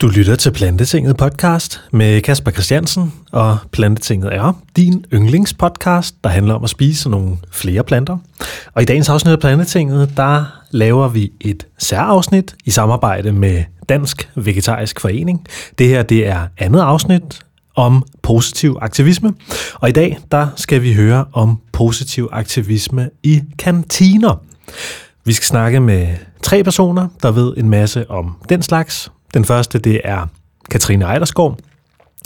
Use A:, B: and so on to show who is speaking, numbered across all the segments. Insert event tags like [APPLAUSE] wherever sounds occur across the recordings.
A: Du lytter til Plantetinget podcast med Kasper Christiansen, og Plantetinget er din yndlingspodcast, der handler om at spise nogle flere planter. Og i dagens afsnit af Plantetinget, der laver vi et særafsnit i samarbejde med Dansk Vegetarisk Forening. Det her det er andet afsnit om positiv aktivisme, og i dag der skal vi høre om positiv aktivisme i kantiner. Vi skal snakke med tre personer, der ved en masse om den slags, den første, det er Katrine Ejderskov,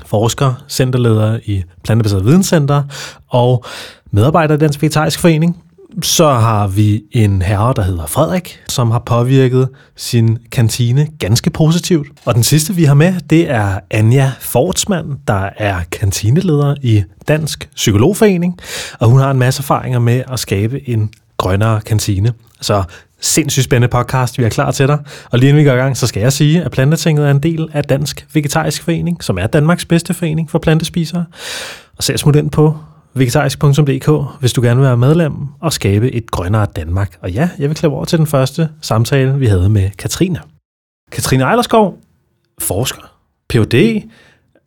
A: forsker, centerleder i Plantebaseret Videnscenter og medarbejder i Dansk Vegetarisk Forening. Så har vi en herre, der hedder Frederik, som har påvirket sin kantine ganske positivt. Og den sidste, vi har med, det er Anja Fortsmand, der er kantineleder i Dansk Psykologforening, og hun har en masse erfaringer med at skabe en grønnere kantine. Så sindssygt spændende podcast, vi er klar til dig. Og lige inden vi går i gang, så skal jeg sige, at Plantetinget er en del af Dansk Vegetarisk Forening, som er Danmarks bedste forening for plantespisere. Og se smut ind på vegetarisk.dk, hvis du gerne vil være medlem og skabe et grønnere Danmark. Og ja, jeg vil klippe over til den første samtale, vi havde med Katrine. Katrine Ejlerskov, forsker, Ph.D.,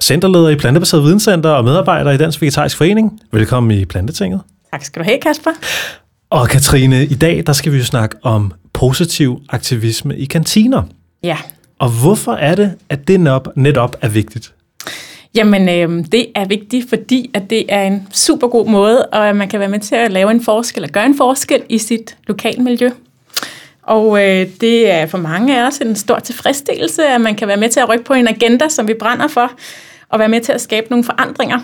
A: centerleder i Plantebaseret Videnscenter og medarbejder i Dansk Vegetarisk Forening. Velkommen i Plantetinget.
B: Tak skal du have, Kasper.
A: Og Katrine, i dag der skal vi jo snakke om positiv aktivisme i kantiner.
B: Ja.
A: Og hvorfor er det, at det netop er vigtigt?
B: Jamen, øh, det er vigtigt, fordi at det er en super god måde, og at man kan være med til at lave en forskel og gøre en forskel i sit lokalmiljø. Og øh, det er for mange af os en stor tilfredsstillelse, at man kan være med til at rykke på en agenda, som vi brænder for, og være med til at skabe nogle forandringer.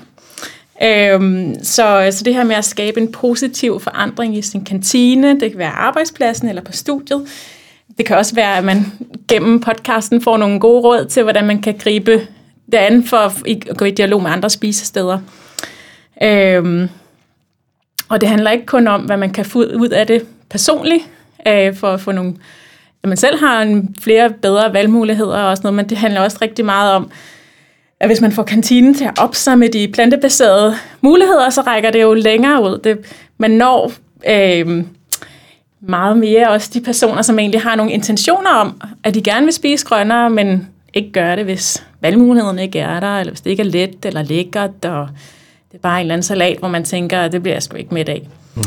B: Øhm, så, så det her med at skabe en positiv forandring i sin kantine, det kan være arbejdspladsen eller på studiet. Det kan også være, at man gennem podcasten får nogle gode råd til, hvordan man kan gribe det an for at gå i dialog med andre spisesteder. Øhm, og det handler ikke kun om, hvad man kan få ud af det personligt, øh, for at få nogle, at man selv har en flere bedre valgmuligheder og sådan noget, men det handler også rigtig meget om, at hvis man får kantinen til at opsamle de plantebaserede muligheder, så rækker det jo længere ud. Det, man når øh, meget mere også de personer, som egentlig har nogle intentioner om, at de gerne vil spise grønnere, men ikke gør det, hvis valgmulighederne ikke er der, eller hvis det ikke er let eller lækkert, og det er bare en eller anden salat, hvor man tænker, at det bliver jeg sgu ikke med af. Mm.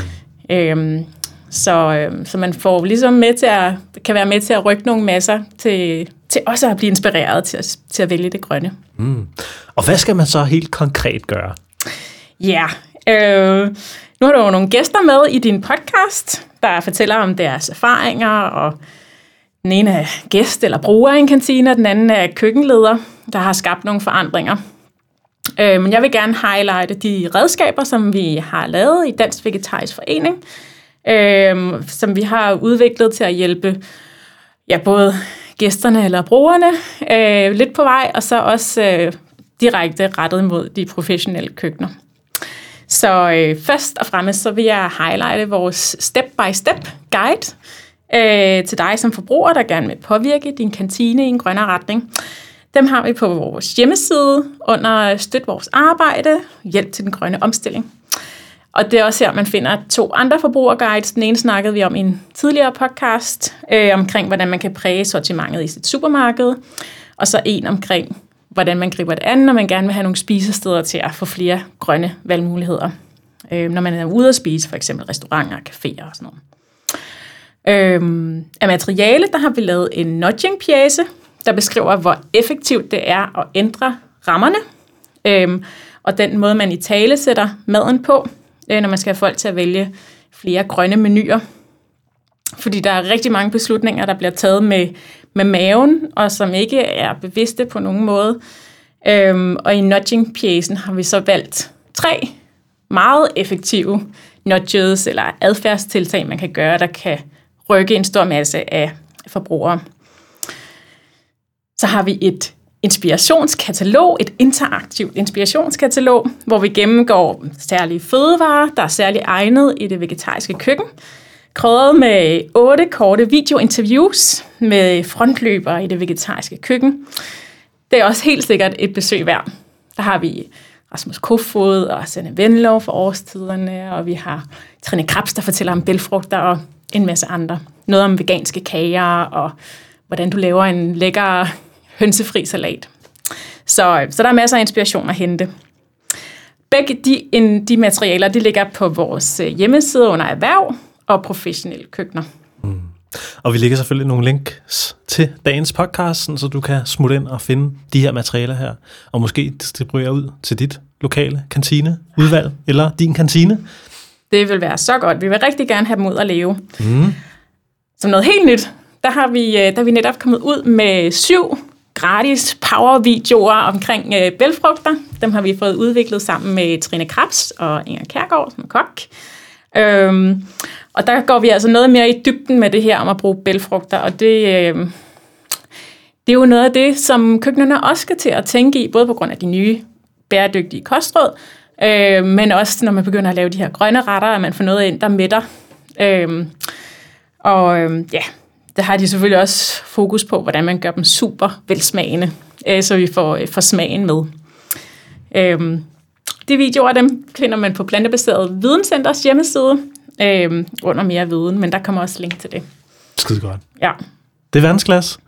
B: Øhm, så, øh, så man får ligesom med til at, kan være med til at rykke nogle masser til, til også at blive inspireret til at, til at vælge det grønne.
A: Mm. Og hvad skal man så helt konkret gøre?
B: Ja, øh, nu har du jo nogle gæster med i din podcast, der fortæller om deres erfaringer, og den ene er gæst eller bruger i en kantine, og den anden er køkkenleder, der har skabt nogle forandringer. Øh, men jeg vil gerne highlighte de redskaber, som vi har lavet i Dansk Vegetarisk Forening, øh, som vi har udviklet til at hjælpe ja, både gæsterne eller brugerne øh, lidt på vej, og så også øh, direkte rettet mod de professionelle køkkener. Så øh, først og fremmest så vil jeg highlighte vores step-by-step guide øh, til dig som forbruger, der gerne vil påvirke din kantine i en grønnere retning. Dem har vi på vores hjemmeside under Støt vores arbejde, hjælp til den grønne omstilling. Og det er også her, man finder to andre forbrugerguides. Den ene snakkede vi om i en tidligere podcast, øh, omkring hvordan man kan præge sortimentet i sit supermarked. Og så en omkring, hvordan man griber det an, når man gerne vil have nogle spisesteder til at få flere grønne valgmuligheder. Øh, når man er ude at spise, for eksempel restauranter, caféer og sådan noget. Øh, af materiale, der har vi lavet en nudging-pjæse, der beskriver, hvor effektivt det er at ændre rammerne, øh, og den måde, man i tale sætter maden på, Øh, når man skal have folk til at vælge flere grønne menuer. Fordi der er rigtig mange beslutninger, der bliver taget med, med maven, og som ikke er bevidste på nogen måde. Øhm, og i nudging-pjæsen har vi så valgt tre meget effektive nudges eller adfærdstiltag, man kan gøre, der kan rykke en stor masse af forbrugere. Så har vi et inspirationskatalog, et interaktivt inspirationskatalog, hvor vi gennemgår særlige fødevarer, der er særligt egnet i det vegetariske køkken, krydret med otte korte videointerviews med frontløbere i det vegetariske køkken. Det er også helt sikkert et besøg værd. Der har vi Rasmus Kofod og Sanne Venlov for årstiderne, og vi har Trine Krabs, der fortæller om bælfrugter og en masse andre. Noget om veganske kager, og hvordan du laver en lækker hønsefri salat. Så, så der er masser af inspiration at hente. Begge de, en, de materialer, de ligger på vores øh, hjemmeside under erhverv og professionelle køkkener. Mm.
A: Og vi lægger selvfølgelig nogle links til dagens podcast, så du kan smutte ind og finde de her materialer her, og måske distribuere ud til dit lokale kantine, udvalg eller din kantine.
B: Det vil være så godt. Vi vil rigtig gerne have dem ud at leve. Mm. Som noget helt nyt, der har vi, øh, der er vi netop kommet ud med syv gratis power-videoer omkring øh, bælfrugter. Dem har vi fået udviklet sammen med Trine Krabs og Inger Kærgaard som kok. Øhm, og der går vi altså noget mere i dybden med det her om at bruge bælfrugter, og det, øh, det er jo noget af det, som køkkenerne også skal til at tænke i, både på grund af de nye bæredygtige kostråd, øh, men også når man begynder at lave de her grønne retter, at man får noget ind, der mætter. Øh, og øh, ja, der har de selvfølgelig også fokus på, hvordan man gør dem super velsmagende, øh, så vi får, øh, får smagen med. Øh, de videoer, dem finder man på Plantebaseret Videnscenters hjemmeside, øh, under mere viden, men der kommer også link til det.
A: Skide godt.
B: Ja.
A: Det er verdensklasse.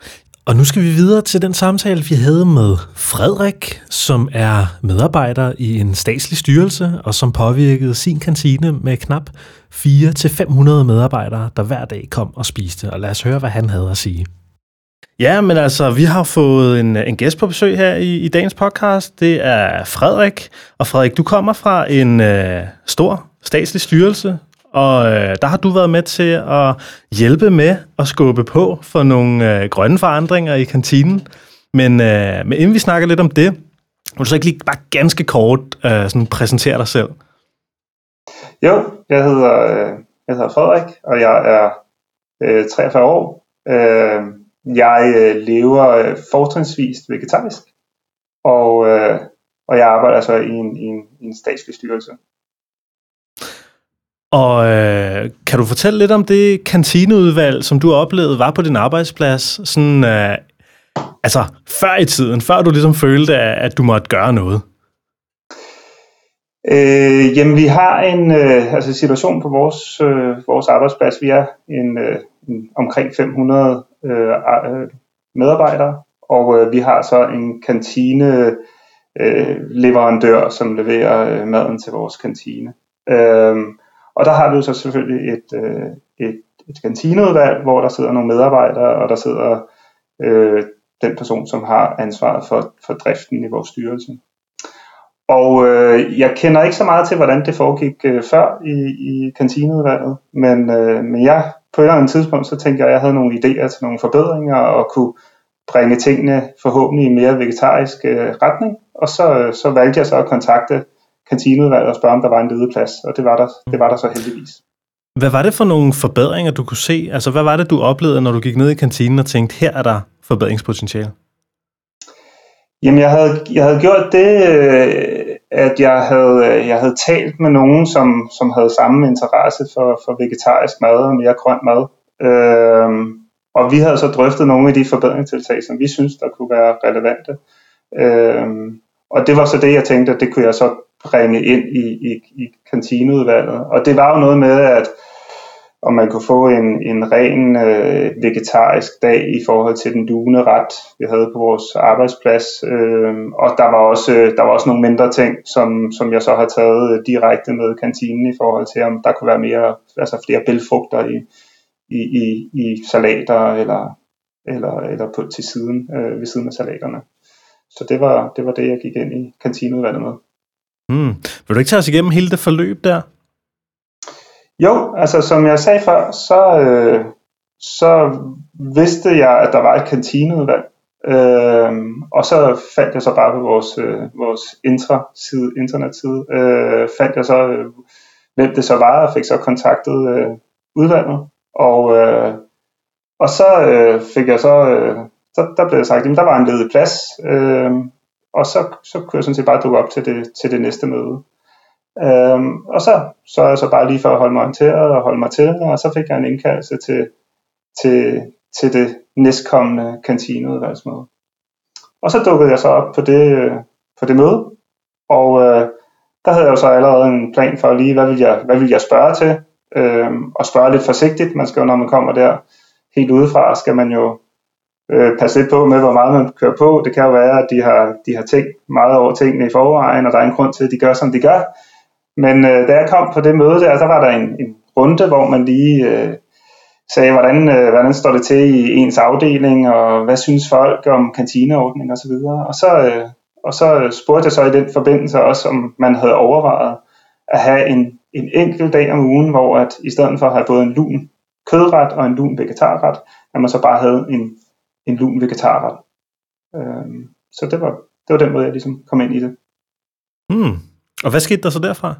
A: Og nu skal vi videre til den samtale, vi havde med Frederik, som er medarbejder i en statslig styrelse, og som påvirkede sin kantine med knap 400-500 medarbejdere, der hver dag kom og spiste. Og lad os høre, hvad han havde at sige. Ja, men altså, vi har fået en, en gæst på besøg her i, i dagens podcast. Det er Frederik. Og Frederik, du kommer fra en øh, stor statslig styrelse, og øh, der har du været med til at hjælpe med at skubbe på for nogle øh, grønne forandringer i kantinen. Men, øh, men inden vi snakker lidt om det, vil du så ikke lige bare ganske kort øh, sådan præsentere dig selv?
C: Jo, jeg hedder, øh, jeg hedder Frederik, og jeg er øh, 43 år. Øh, jeg øh, lever øh, fortrinsvist vegetarisk, og, øh, og jeg arbejder altså i en, i en, i en statslig styrelse.
A: Og øh, kan du fortælle lidt om det kantineudvalg, som du oplevede var på din arbejdsplads, sådan, øh, altså før i tiden, før du ligesom følte, at du måtte gøre noget?
C: Øh, jamen, vi har en øh, altså situation på vores, øh, vores arbejdsplads. Vi er en, øh, en omkring 500 øh, øh, medarbejdere, og øh, vi har så en kantine øh, leverandør, som leverer øh, maden til vores kantine. Øh, og der har vi jo så selvfølgelig et, øh, et, et kantineudvalg, hvor der sidder nogle medarbejdere, og der sidder øh, den person, som har ansvaret for, for driften i vores styrelse. Og øh, jeg kender ikke så meget til, hvordan det foregik øh, før i, i kantineudvalget, men, øh, men jeg på et eller andet tidspunkt, så tænkte jeg, at jeg havde nogle idéer til nogle forbedringer, og kunne bringe tingene forhåbentlig i mere vegetarisk øh, retning. Og så, øh, så valgte jeg så at kontakte kantineudvalget og spørge, om der var en ledig plads, og det var der, det var der så heldigvis.
A: Hvad var det for nogle forbedringer, du kunne se? Altså, hvad var det, du oplevede, når du gik ned i kantinen og tænkte, her er der forbedringspotentiale?
C: Jamen, jeg havde, jeg havde gjort det, øh, at jeg havde, jeg havde talt med nogen, som, som havde samme interesse for, for vegetarisk mad og mere grøn mad. Øhm, og vi havde så drøftet nogle af de forbedringstiltag, som vi synes, der kunne være relevante. Øhm, og det var så det, jeg tænkte, at det kunne jeg så bringe ind i, i, i kantineudvalget. Og det var jo noget med, at om man kunne få en, en ren øh, vegetarisk dag i forhold til den dune ret, vi havde på vores arbejdsplads. Øh, og der var, også, øh, der var også nogle mindre ting, som, som jeg så har taget øh, direkte med kantinen i forhold til, om der kunne være mere, altså flere bælfrugter i, i, i, i salater eller, eller, eller på, til siden, øh, ved siden af salaterne. Så det var, det var det, jeg gik ind i kantineudvalget med.
A: Mm. Vil du ikke tage os igennem hele det forløb der?
C: Jo, altså som jeg sagde før, så, øh, så vidste jeg, at der var et kantineudvalg. Øh, og så fandt jeg så bare på vores, øh, vores intra-side, internetside, øh, fandt jeg så, øh, hvem det så var, og fik så kontaktet øh, udvalget. Og, øh, og så øh, fik jeg så, øh, så der blev sagt, at der var en ledig plads, øh, og så, så kunne jeg sådan set bare dukke op til det, til det næste møde. Øhm, og så, så er jeg så bare lige for at holde mig orienteret og holde mig til, og så fik jeg en indkaldelse til, til, til det næstkommende kantineudvalgsmøde. Og så dukkede jeg så op på det, øh, på det møde, og øh, der havde jeg jo så allerede en plan for lige, hvad vil jeg, hvad vil jeg spørge til, øhm, og spørge lidt forsigtigt. Man skal jo, når man kommer der helt udefra, skal man jo øh, passe lidt på med, hvor meget man kører på. Det kan jo være, at de har, de har tænkt meget over tingene i forvejen, og der er en grund til, at de gør, som de gør. Men øh, da jeg kom på det møde der, så var der en, en runde, hvor man lige øh, sagde, hvordan, øh, hvordan står det til i ens afdeling, og hvad synes folk om kantineordning osv. Og, og, så, øh, og så spurgte jeg så i den forbindelse også, om man havde overvejet at have en, en enkelt dag om ugen, hvor at i stedet for at have både en lun kødret og en lun vegetarret, at man så bare havde en, en lun vegetarret. Øhm, så det var, det var den måde, jeg ligesom kom ind i det.
A: Hmm. Og hvad skete der så derfra?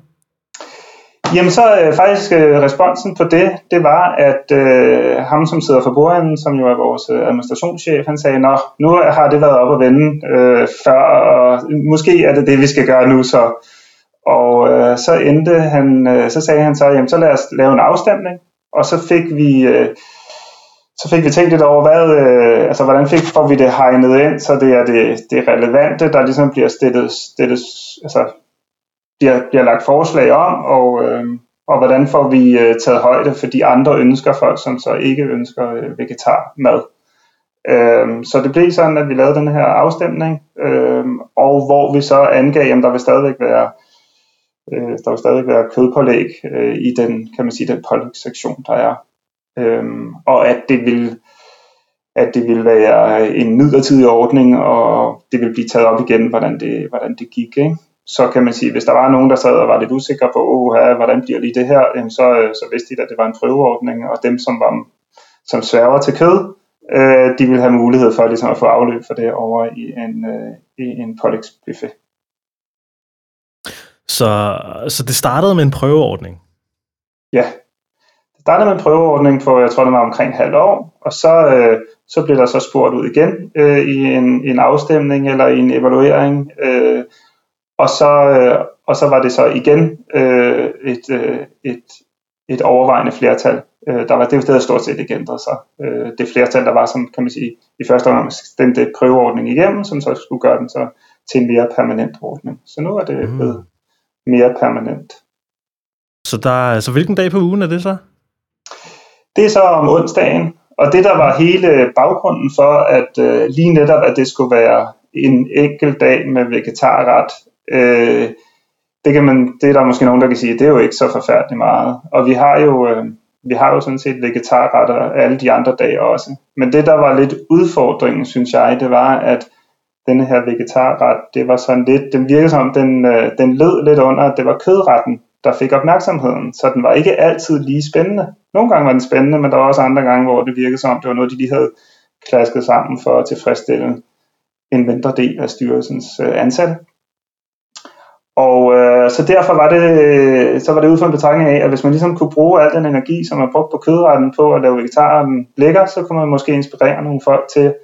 C: Jamen så øh, faktisk øh, responsen på det, det var, at øh, ham som sidder for bordenden, som jo er vores øh, administrationschef, han sagde, nå, nu har det været op at vende øh, før, og måske er det det, vi skal gøre nu så. Og øh, så endte han, øh, så sagde han så, jamen så lad os lave en afstemning, og så fik vi... Øh, så fik vi tænkt lidt over, hvad, øh, altså, hvordan fik, får vi det hegnet ind, så det er det, det relevante, der ligesom bliver stillet, stillet altså, bliver, bliver lagt forslag om, og, øh, og hvordan får vi øh, taget højde for de andre ønsker, folk som så ikke ønsker øh, vegetarmad. Øh, så det blev sådan, at vi lavede den her afstemning, øh, og hvor vi så angav, at der vil stadigvæk være øh, der vil stadig være kødpålæg øh, i den, kan man sige, den pålægssektion, der er. Øhm, og at det vil at det vil være en midlertidig ordning, og det vil blive taget op igen, hvordan det, hvordan det gik. Ikke? Så kan man sige, hvis der var nogen, der sad og var lidt usikre på, her, hvordan bliver lige det her, så, så vidste de, at det var en prøveordning, og dem, som, var, som sværger til kød, øh, de vil have mulighed for ligesom at få afløb for det over i en, øh, i en pålægsbuffet.
A: Så, så det startede med en prøveordning?
C: Ja, startede med en prøveordning for, jeg tror det var omkring halv år, og så, øh, så blev der så spurgt ud igen øh, i en, en afstemning eller i en evaluering, øh, og, så, øh, og så var det så igen øh, et, øh, et, et overvejende flertal. Øh, der var det havde stort set ikke ændret sig. Øh, det flertal, der var, som kan man sige, i første omgang stemte prøveordning igennem, som så skulle gøre den så til en mere permanent ordning. Så nu er det mm. blevet mere permanent.
A: Så, der, så hvilken dag på ugen er det så?
C: Det er så om onsdagen, og det der var hele baggrunden for, at øh, lige netop, at det skulle være en enkelt dag med vegetarret, øh, det, kan man, det er der måske nogen, der kan sige, det er jo ikke så forfærdeligt meget. Og vi har jo, øh, vi har jo sådan set vegetarretter alle de andre dage også. Men det, der var lidt udfordringen, synes jeg, det var, at denne her vegetarret, det var sådan lidt, den virkede som, den, øh, den led lidt under, at det var kødretten, der fik opmærksomheden, så den var ikke altid lige spændende. Nogle gange var den spændende, men der var også andre gange, hvor det virkede som, det var noget, de lige havde klasket sammen for at tilfredsstille en mindre del af styrelsens øh, ansatte. Og øh, så derfor var det, så var det ud fra en betragtning af, at hvis man ligesom kunne bruge al den energi, som man brugte på kødretten på at lave vegetarretten lækker, så kunne man måske inspirere nogle folk til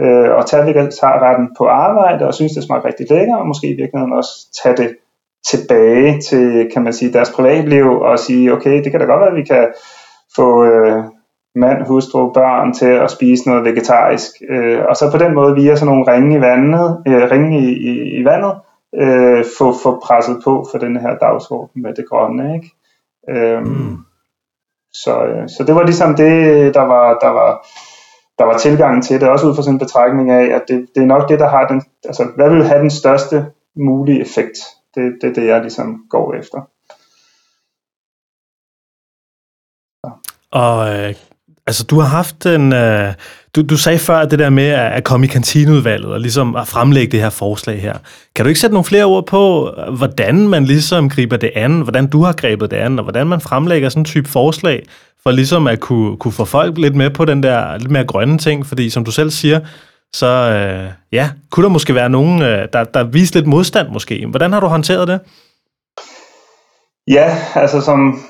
C: øh, at tage vegetarretten på arbejde og synes, det smager rigtig lækker, og måske i virkeligheden også tage det tilbage til, kan man sige, deres privatliv og sige, okay, det kan da godt være, at vi kan få øh, mand, hustru, børn til at spise noget vegetarisk. Øh, og så på den måde via sådan nogle ringe i vandet, øh, ringe i, i, i vandet, øh, få, få presset på for den her dagsorden med det grønne. Ikke? Øh, mm. så, øh, så det var ligesom det, der var, der var der var tilgangen til det, også ud fra sådan en betragtning af, at det, det er nok det, der har den, altså hvad vil have den største mulige effekt? Det, det er det, jeg ligesom går efter.
A: Og øh, altså, du har haft en... Øh, du, du sagde før det der med at komme i kantineudvalget og ligesom at fremlægge det her forslag her. Kan du ikke sætte nogle flere ord på, øh, hvordan man ligesom griber det an, hvordan du har grebet det an, og hvordan man fremlægger sådan en type forslag, for ligesom at kunne, kunne få folk lidt med på den der lidt mere grønne ting, fordi som du selv siger, så øh, ja, kunne der måske være nogen, øh, der, der viste lidt modstand måske. Hvordan har du håndteret det?
C: Ja, altså som,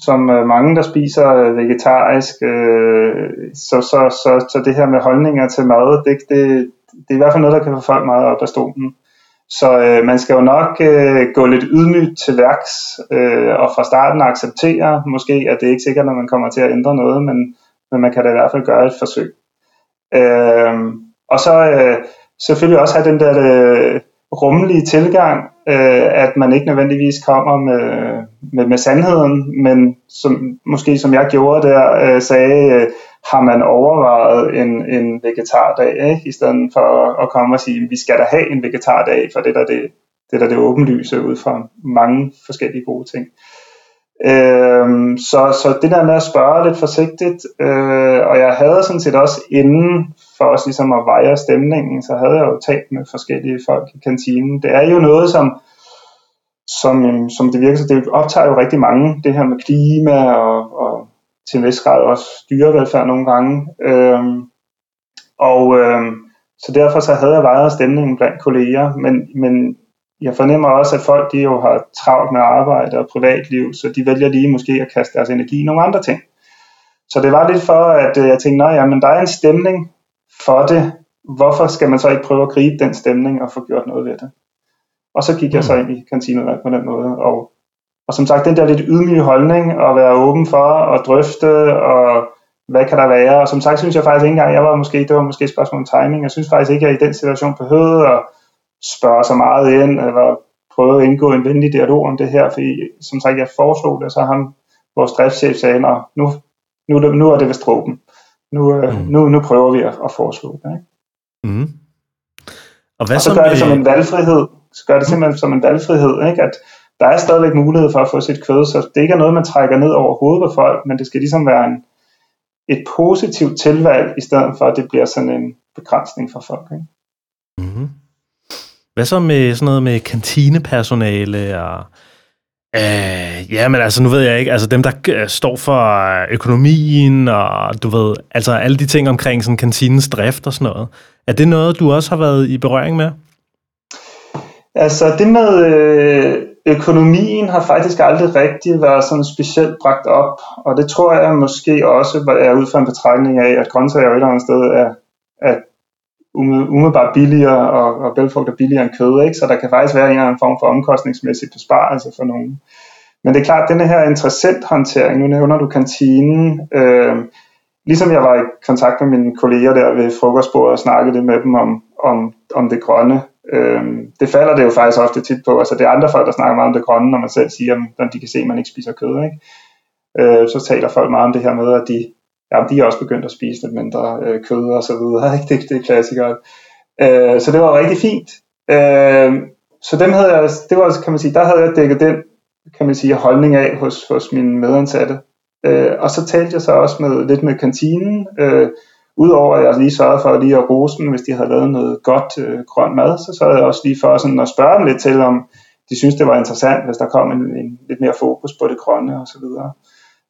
C: som øh, mange, der spiser øh, vegetarisk, øh, så, så, så, så det her med holdninger til mad, det, det, det er i hvert fald noget, der kan få folk meget op af stolen. Så øh, man skal jo nok øh, gå lidt ydmygt til værks, øh, og fra starten acceptere måske, at det er ikke sikkert, at man kommer til at ændre noget, men, men man kan da i hvert fald gøre et forsøg. Øh, og så øh, selvfølgelig også have den der øh, rummelige tilgang, øh, at man ikke nødvendigvis kommer med, med, med sandheden, men som, måske som jeg gjorde der, øh, sagde, øh, har man overvejet en, en vegetardag, ikke? i stedet for at, komme og sige, vi skal da have en vegetardag, for det der det, det, der det åbenlyse ud fra mange forskellige gode ting. Øhm, så, så det der med at spørge lidt forsigtigt, øh, og jeg havde sådan set også inden for også ligesom at veje stemningen, så havde jeg jo talt med forskellige folk i kantinen. Det er jo noget, som, som, øhm, som det virker, så det optager jo rigtig mange, det her med klima og, og til en vis grad også dyrevelfærd nogle gange. Øhm, og øhm, så derfor så havde jeg vejet stemningen blandt kolleger, men, men jeg fornemmer også, at folk de jo har travlt med arbejde og privatliv, så de vælger lige måske at kaste deres energi i nogle andre ting. Så det var lidt for, at øh, jeg tænkte, nej, men der er en stemning for det. Hvorfor skal man så ikke prøve at gribe den stemning og få gjort noget ved det? Og så gik jeg så mm. ind i kantinevalg på den måde. Og, og som sagt, den der lidt ydmyge holdning at være åben for at drøfte, og hvad kan der være? Og som sagt, synes jeg faktisk ikke engang, jeg var måske, det var måske et spørgsmål om timing. Jeg synes faktisk ikke, at jeg i den situation behøvede at spørge så meget ind, eller prøve at indgå en venlig dialog om det her, fordi som sagt, jeg foreslog det, så han, vores driftschef sagde, nu, nu, nu er det vist dråben. Nu, øh, mm. nu, nu prøver vi at, at foreslå det. Ikke? Mm. Og, hvad og så gør det som en valgfrihed, så gør det simpelthen som en valgfrihed, ikke? at der er stadigvæk mulighed for at få sit kød, så det ikke er noget, man trækker ned over hovedet på folk, men det skal ligesom være en, et positivt tilvalg, i stedet for at det bliver sådan en begrænsning for folk. Ikke? Mm-hmm.
A: Hvad så med sådan noget med kantinepersonale og... Øh, ja, men altså, nu ved jeg ikke, altså dem, der øh, står for øh, økonomien, og du ved, altså alle de ting omkring sådan kantinens drift og sådan noget. Er det noget, du også har været i berøring med?
C: Altså, det med øh, økonomien har faktisk aldrig rigtig været sådan specielt bragt op, og det tror jeg måske også er ud fra en betragtning af, at grøntsager et eller andet sted er, er umiddelbart billigere, og, og bælfrugt er billigere end kød, ikke? så der kan faktisk være en eller anden form for omkostningsmæssig besparelse for nogen. Men det er klart, at denne her interessenthåndtering, nu nævner du kantinen, øh, ligesom jeg var i kontakt med mine kolleger der ved frokostbordet og snakkede lidt med dem om, om, om det grønne, øh, det falder det jo faktisk ofte tit på, altså det er andre folk, der snakker meget om det grønne, når man selv siger, at de kan se, at man ikke spiser kød, ikke? Øh, så taler folk meget om det her med, at de ja, de er også begyndt at spise lidt mindre øh, kød og så videre. [LAUGHS] Ikke? Det, det er klassikere. Øh, så det var rigtig fint. Øh, så dem havde jeg, det var, kan man sige, der havde jeg dækket den kan man sige, holdning af hos, hos mine medansatte. Øh, og så talte jeg så også med lidt med kantinen, øh, Udover at jeg lige sørgede for lige at rose dem, hvis de havde lavet noget godt øh, grøn mad, så sørgede jeg også lige for sådan at spørge dem lidt til, om de synes det var interessant, hvis der kom en, en lidt mere fokus på det grønne og så videre.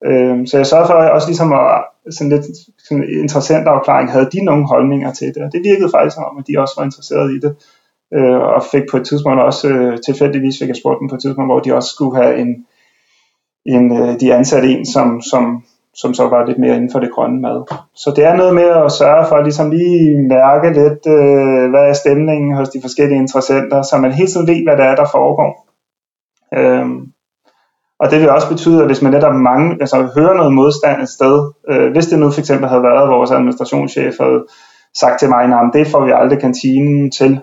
C: Øh, så jeg sørgede for også ligesom at sådan lidt sådan interessant afklaring, havde de nogle holdninger til det? Og det virkede faktisk som om, at de også var interesserede i det. Øh, og fik på et tidspunkt også, øh, tilfældigvis fik jeg spurgt dem på et tidspunkt, hvor de også skulle have en, en øh, de ansatte en, som, som, som så var lidt mere inden for det grønne mad. Så det er noget med at sørge for at ligesom lige mærke lidt, øh, hvad er stemningen hos de forskellige interessenter, så man hele tiden ved, hvad der er, der foregår. Øh, og det vil også betyde, at hvis man netop mange, altså hører noget modstand et sted, øh, hvis det nu for eksempel havde været, at vores administrationschef havde sagt til mig, at det får vi aldrig kantinen til,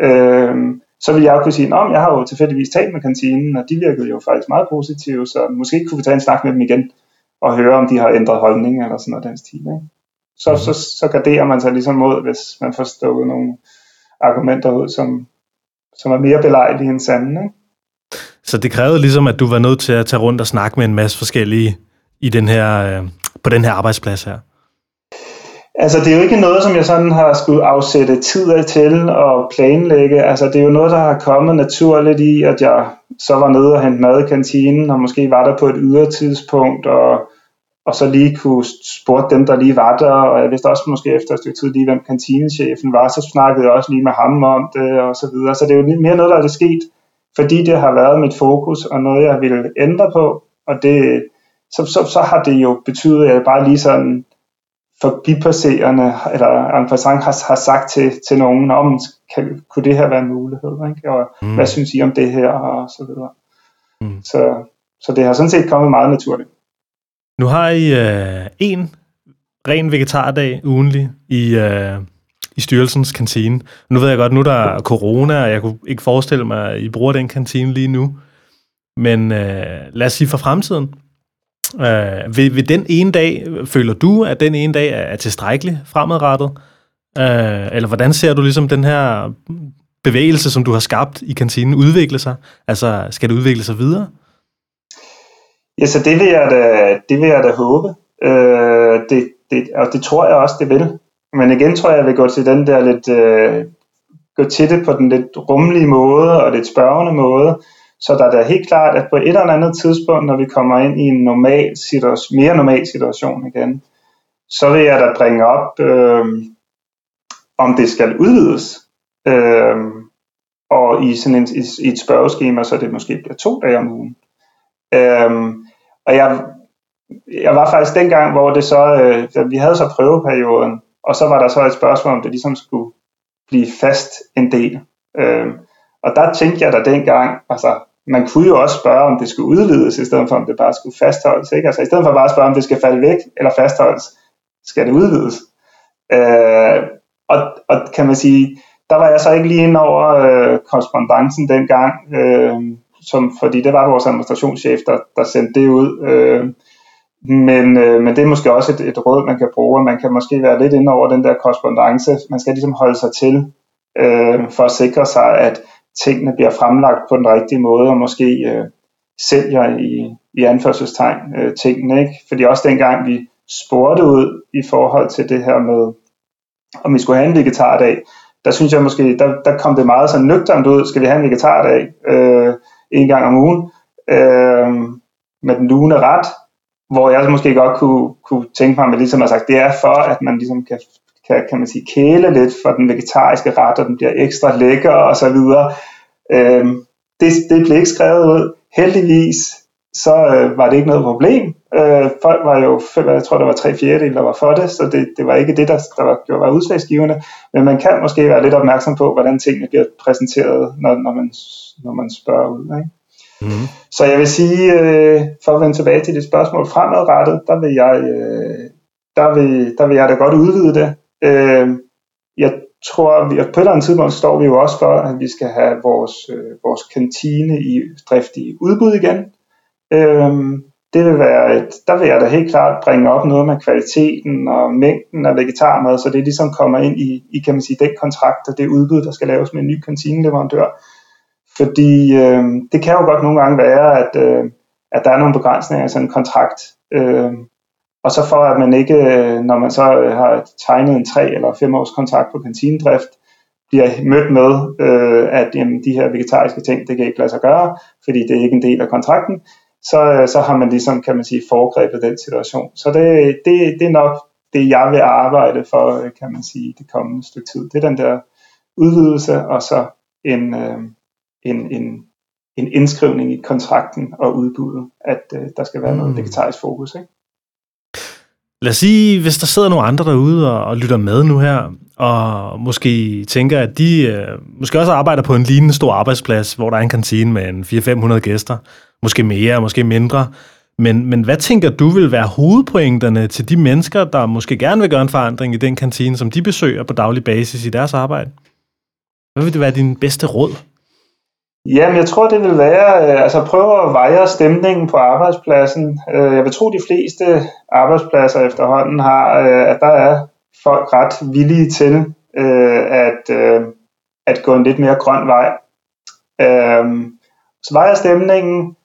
C: øh, så vil jeg jo kunne sige, at jeg har jo tilfældigvis talt med kantinen, og de virkede jo faktisk meget positive, så måske kunne vi tage en snak med dem igen, og høre, om de har ændret holdning eller sådan noget den stil. Ikke? Så, mm-hmm. så, så garderer man sig ligesom mod, hvis man får stået nogle argumenter ud, som, som er mere belejlige end sande. Ikke?
A: Så det krævede ligesom, at du var nødt til at tage rundt og snakke med en masse forskellige i den her, øh, på den her arbejdsplads her.
C: Altså det er jo ikke noget, som jeg sådan har skulle afsætte tid af til og planlægge. Altså det er jo noget, der har kommet naturligt i, at jeg så var nede og hente mad i kantinen, og måske var der på et ydre tidspunkt, og, og så lige kunne spurgte dem, der lige var der, og jeg vidste også måske efter et stykke tid lige, hvem kantinechefen var, så snakkede jeg også lige med ham om det, og så videre. Så det er jo mere noget, der er det sket fordi det har været mit fokus og noget, jeg ville ændre på, og det, så, så, så har det jo betydet, at jeg bare lige sådan forbipasserende, eller en passant har, har sagt til, til nogen, om kan, kunne det her være en mulighed, ikke? og mm. hvad synes I om det her, og så videre. Mm. Så, så det har sådan set kommet meget naturligt.
A: Nu har I øh, en ren vegetardag ugenlig i, øh, i styrelsens kantine. Nu ved jeg godt, nu der er corona, og jeg kunne ikke forestille mig, at I bruger den kantine lige nu. Men øh, lad os sige for fremtiden. Øh, ved, ved den ene dag, føler du, at den ene dag er tilstrækkelig fremadrettet? Øh, eller hvordan ser du ligesom den her bevægelse, som du har skabt i kantinen, udvikle sig? Altså, skal det udvikle sig videre?
C: Ja, så det vil jeg da, det vil jeg da håbe. Øh, det, det, og det tror jeg også, det vil. Men igen tror jeg, jeg vil gå til den der lidt, øh, gå til det på den lidt rummelige måde og lidt spørgende måde. Så der er da helt klart, at på et eller andet tidspunkt, når vi kommer ind i en normal situation, mere normal situation igen, så vil jeg da bringe op, øh, om det skal udvides. Øh, og i sådan en, i, i et spørgeskema, så det måske bliver to dage om ugen. Øh, og jeg, jeg var faktisk dengang, hvor det så, øh, vi havde så prøveperioden, og så var der så et spørgsmål, om det ligesom skulle blive fast en del. Øh, og der tænkte jeg da dengang, altså man kunne jo også spørge, om det skulle udvides, i stedet for om det bare skulle fastholdes. Ikke? Altså i stedet for bare at spørge, om det skal falde væk eller fastholdes, skal det udvides. Øh, og, og kan man sige, der var jeg så ikke lige ind over øh, korrespondancen dengang, øh, som, fordi det var vores administrationschef, der, der sendte det ud. Øh, men, øh, men det er måske også et, et råd, man kan bruge, man kan måske være lidt inde over den der korrespondence. Man skal ligesom holde sig til, øh, for at sikre sig, at tingene bliver fremlagt på den rigtige måde, og måske øh, sælger i, i anførselstegn øh, tingene. Ikke? Fordi også dengang vi spurgte ud i forhold til det her med, om vi skulle have en vegetardag, der synes jeg måske, der, der kom det meget så nøgternt ud, skal vi have en vegetardag øh, en gang om ugen, øh, med den lune ret, hvor jeg måske godt kunne, kunne tænke mig, at ligesom har sagt, det er for, at man ligesom kan, kan, kan man sige, kæle lidt for den vegetariske ret, og den bliver ekstra lækker og så videre. Øhm, det, det blev ikke skrevet ud. Heldigvis så øh, var det ikke noget problem. Øh, folk var jo, jeg tror der var tre fjerdedel, der var for det, så det, det var ikke det, der, der var, var udslagsgivende. Men man kan måske være lidt opmærksom på, hvordan tingene bliver præsenteret, når, når, man, når man spørger ud. Ikke? Mm. Så jeg vil sige, øh, for at vende tilbage til dit spørgsmål fremadrettet, der vil jeg, øh, der vil, der vil jeg da godt udvide det. Øh, jeg tror, at på et eller andet tidspunkt står vi jo også for, at vi skal have vores, øh, vores kantine i drift i udbud igen. Øh, det vil være et, der vil jeg da helt klart bringe op noget med kvaliteten og mængden af vegetarmad, så det ligesom kommer ind i, i kan man sige, den kontrakt og det udbud, der skal laves med en ny kantineleverandør. Fordi øh, det kan jo godt nogle gange være, at, øh, at der er nogle begrænsninger i sådan en kontrakt. Øh, og så for at man ikke, øh, når man så øh, har tegnet en tre eller fem års kontrakt på kantinedrift, bliver mødt med, øh, at jamen, de her vegetariske ting, det kan ikke lade sig gøre, fordi det er ikke en del af kontrakten, så, øh, så har man ligesom, kan man sige, foregrebet den situation. Så det, det, det er nok det, jeg vil arbejde for, kan man sige, det kommende stykke tid. Det er den der udvidelse, og så en, øh, en, en, en indskrivning i kontrakten og udbuddet, at øh, der skal være mm. noget vegetarisk fokus. Ikke?
A: Lad os sige, hvis der sidder nogle andre derude og, og lytter med nu her, og måske tænker, at de øh, måske også arbejder på en lignende stor arbejdsplads, hvor der er en kantine med en 400-500 gæster, måske mere, måske mindre. Men, men hvad tænker du vil være hovedpointerne til de mennesker, der måske gerne vil gøre en forandring i den kantine, som de besøger på daglig basis i deres arbejde? Hvad vil det være din bedste råd?
C: Jamen, jeg tror, det vil være øh, altså prøve at veje stemningen på arbejdspladsen. Øh, jeg vil tro, de fleste arbejdspladser efterhånden har, øh, at der er folk ret villige til øh, at, øh, at gå en lidt mere grøn vej. Øh, så vejer stemningen,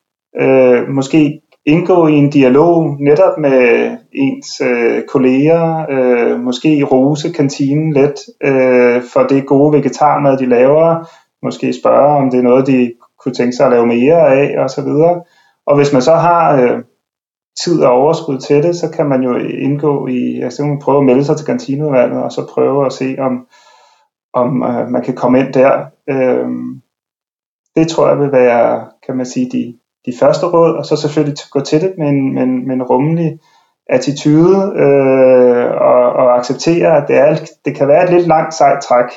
C: øh, måske indgå i en dialog netop med ens øh, kolleger, øh, måske rose kantinen lidt øh, for det gode vegetarmad, de laver, måske spørge, om det er noget, de kunne tænke sig at lave mere af, og så videre. Og hvis man så har øh, tid og overskud til det, så kan man jo indgå i, altså man prøve at melde sig til kantineudvalget, og så prøve at se, om, om øh, man kan komme ind der. Øh, det tror jeg vil være, kan man sige, de, de første råd, og så selvfølgelig gå til det med en, med en, med en rummelig attitude, øh, og, og acceptere, at det, er, det kan være et lidt langt sejt træk.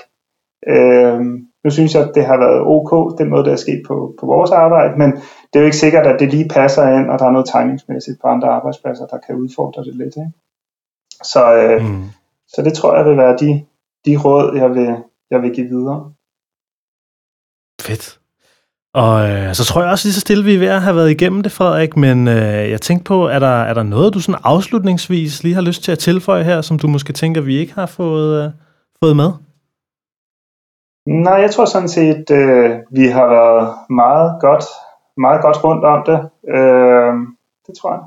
C: Øh, nu synes jeg, at det har været ok, den måde, det er sket på, på vores arbejde, men det er jo ikke sikkert, at det lige passer ind, og der er noget timingsmæssigt på andre arbejdspladser, der kan udfordre det lidt. Ikke? Så, øh, mm. så det tror jeg vil være de, de råd, jeg vil, jeg vil give videre.
A: Fedt. Og øh, så tror jeg også lige så stille, vi er ved at have været igennem det, Frederik, men øh, jeg tænkte på, er der, er der noget, du sådan afslutningsvis lige har lyst til at tilføje her, som du måske tænker, vi ikke har fået, øh, fået med?
C: Nej, jeg tror sådan set, øh, vi har været meget godt, meget godt rundt om det. Øh, det tror jeg.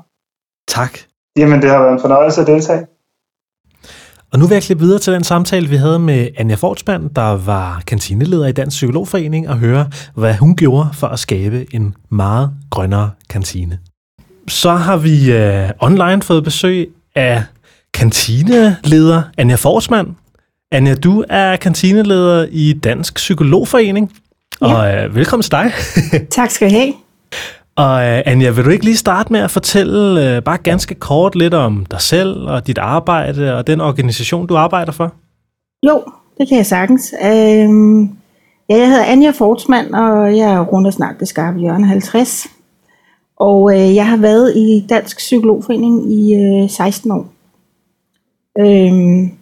A: Tak.
C: Jamen, det har været en fornøjelse at deltage.
A: Og nu vil jeg klippe videre til den samtale, vi havde med Anja Fortsmand, der var kantineleder i Dansk Psykologforening, og høre, hvad hun gjorde for at skabe en meget grønnere kantine. Så har vi uh, online fået besøg af kantineleder Anja Fortsmand. Anja, du er kantineleder i Dansk Psykologforening, ja. og uh, velkommen til dig. [LAUGHS]
D: tak skal du have.
A: Og uh, Anja, vil du ikke lige starte med at fortælle uh, bare ganske kort lidt om dig selv og dit arbejde og den organisation, du arbejder for?
D: Jo, det kan jeg sagtens. Uh, ja, jeg hedder Anja Fortsmand, og jeg er rundt og snart det skarpe hjørne 50. Og uh, jeg har været i Dansk Psykologforening i uh, 16 år. Uh,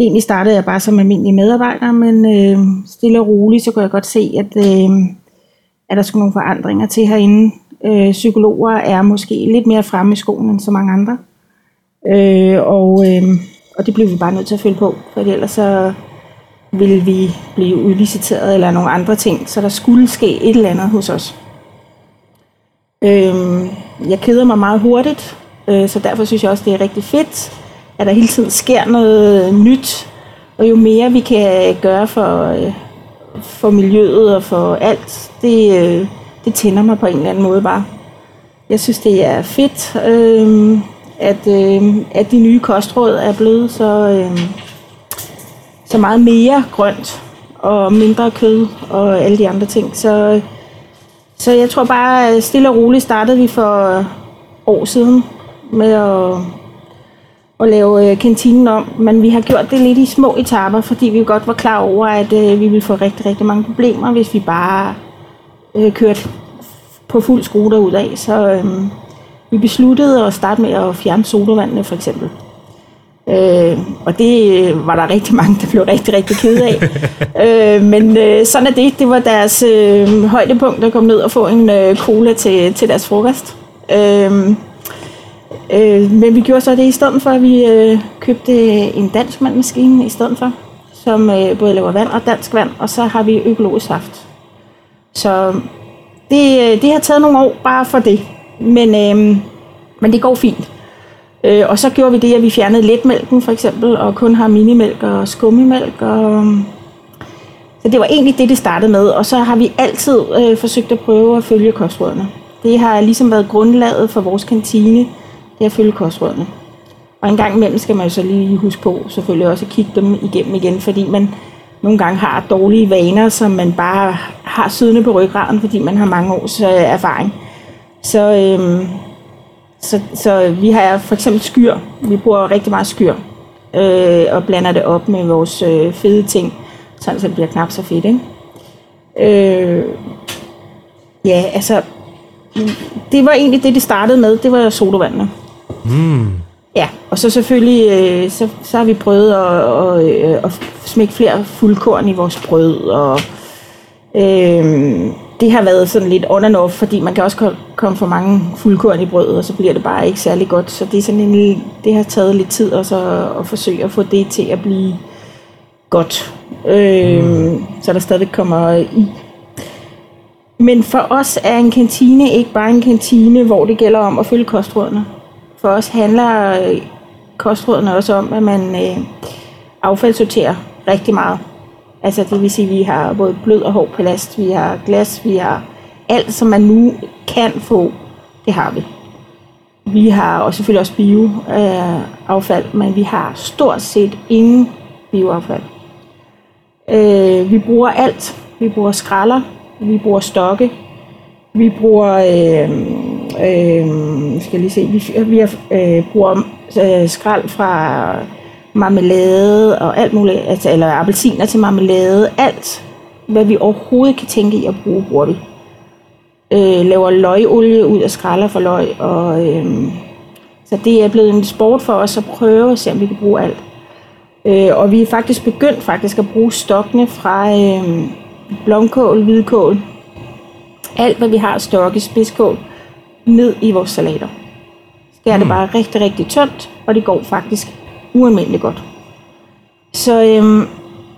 D: egentlig startede jeg bare som almindelig medarbejder, men øh, stille og roligt, så kunne jeg godt se, at... øh, at der skulle nogle forandringer til herinde. Øh, psykologer er måske lidt mere fremme i skolen end så mange andre. Øh, og, øh, og det blev vi bare nødt til at følge på, for ellers så ville vi blive udliciteret eller nogle andre ting, så der skulle ske et eller andet hos os. Øh, jeg keder mig meget hurtigt, øh, så derfor synes jeg også, det er rigtig fedt, at der hele tiden sker noget nyt, og jo mere vi kan gøre for, øh, for miljøet og for alt, det, øh, det tænder mig på en eller anden måde bare. Jeg synes, det er fedt, øh, at, øh, at de nye kostråd er blevet så, øh, så meget mere grønt og mindre kød og alle de andre ting. Så, øh, så jeg tror bare, stille og roligt startede vi for år siden med at at lave øh, kantinen om, men vi har gjort det lidt i små etaper, fordi vi godt var klar over, at øh, vi ville få rigtig, rigtig mange problemer, hvis vi bare øh, kørte på fuld skrue af. Så øh, vi besluttede at starte med at fjerne sodavandene for eksempel. Øh, og det øh, var der rigtig mange, der blev rigtig, rigtig ked af. [LAUGHS] øh, men øh, sådan er det. Det var deres øh, højdepunkt at komme ned og få en øh, cola til, til deres frokost. Øh, Øh, men vi gjorde så det i stedet for, at vi øh, købte en dansk vandmaskine i stedet for, som øh, både laver vand og dansk vand, og så har vi økologisk saft. Så det, øh, det har taget nogle år bare for det, men, øh, men det går fint. Øh, og så gjorde vi det, at vi fjernede letmælken for eksempel, og kun har minimælk og skummimælk. Og, så det var egentlig det, det startede med, og så har vi altid øh, forsøgt at prøve at følge kostrådene. Det har ligesom været grundlaget for vores kantine, det er at følge kostrådene. Og en gang imellem skal man jo så lige huske på, selvfølgelig også at kigge dem igennem igen, fordi man nogle gange har dårlige vaner, som man bare har siddende på ryggraden, fordi man har mange års øh, erfaring. Så, øhm, så, så vi har for eksempel skyr. Vi bruger rigtig meget skyr øh, og blander det op med vores øh, fede ting, sådan så det bliver knap så fedt. Ikke? Øh, ja, altså, det var egentlig det, det startede med. Det var sodavandene. Mm. Ja, og så selvfølgelig, øh, så, så har vi prøvet at, at, øh, at smække flere fuldkorn i vores brød, og øh, det har været sådan lidt on and off, fordi man kan også komme for mange fuldkorn i brødet, og så bliver det bare ikke særlig godt. Så det, er sådan en, det har taget lidt tid også at, at forsøge at få det til at blive godt. Øh, mm. Så der stadig kommer i. Men for os er en kantine ikke bare en kantine, hvor det gælder om at følge kostrådene. For os handler øh, kostrådene også om, at man øh, affaldssorterer rigtig meget. Altså det vil sige, at vi har både blød og hård plast, vi har glas, vi har alt, som man nu kan få, det har vi. Vi har også selvfølgelig også bioaffald, øh, men vi har stort set ingen bioaffald. Øh, vi bruger alt. Vi bruger skralder, vi bruger stokke, vi bruger, øh, øh, skal lige se, vi, vi øh, bruger øh, skrald fra marmelade og alt muligt, altså, eller appelsiner til marmelade, alt hvad vi overhovedet kan tænke i at bruge, bruger vi. Øh, laver løgolie ud af skralder for løg, og øh, så det er blevet en sport for os at prøve at se, om vi kan bruge alt. Øh, og vi er faktisk begyndt faktisk at bruge stokkene fra øh, blomkål, hvidkål, alt hvad vi har at stokke spidskål, ned i vores salater. Skær det bare rigtig, rigtig tyndt, og det går faktisk ualmindeligt godt. Så, øhm,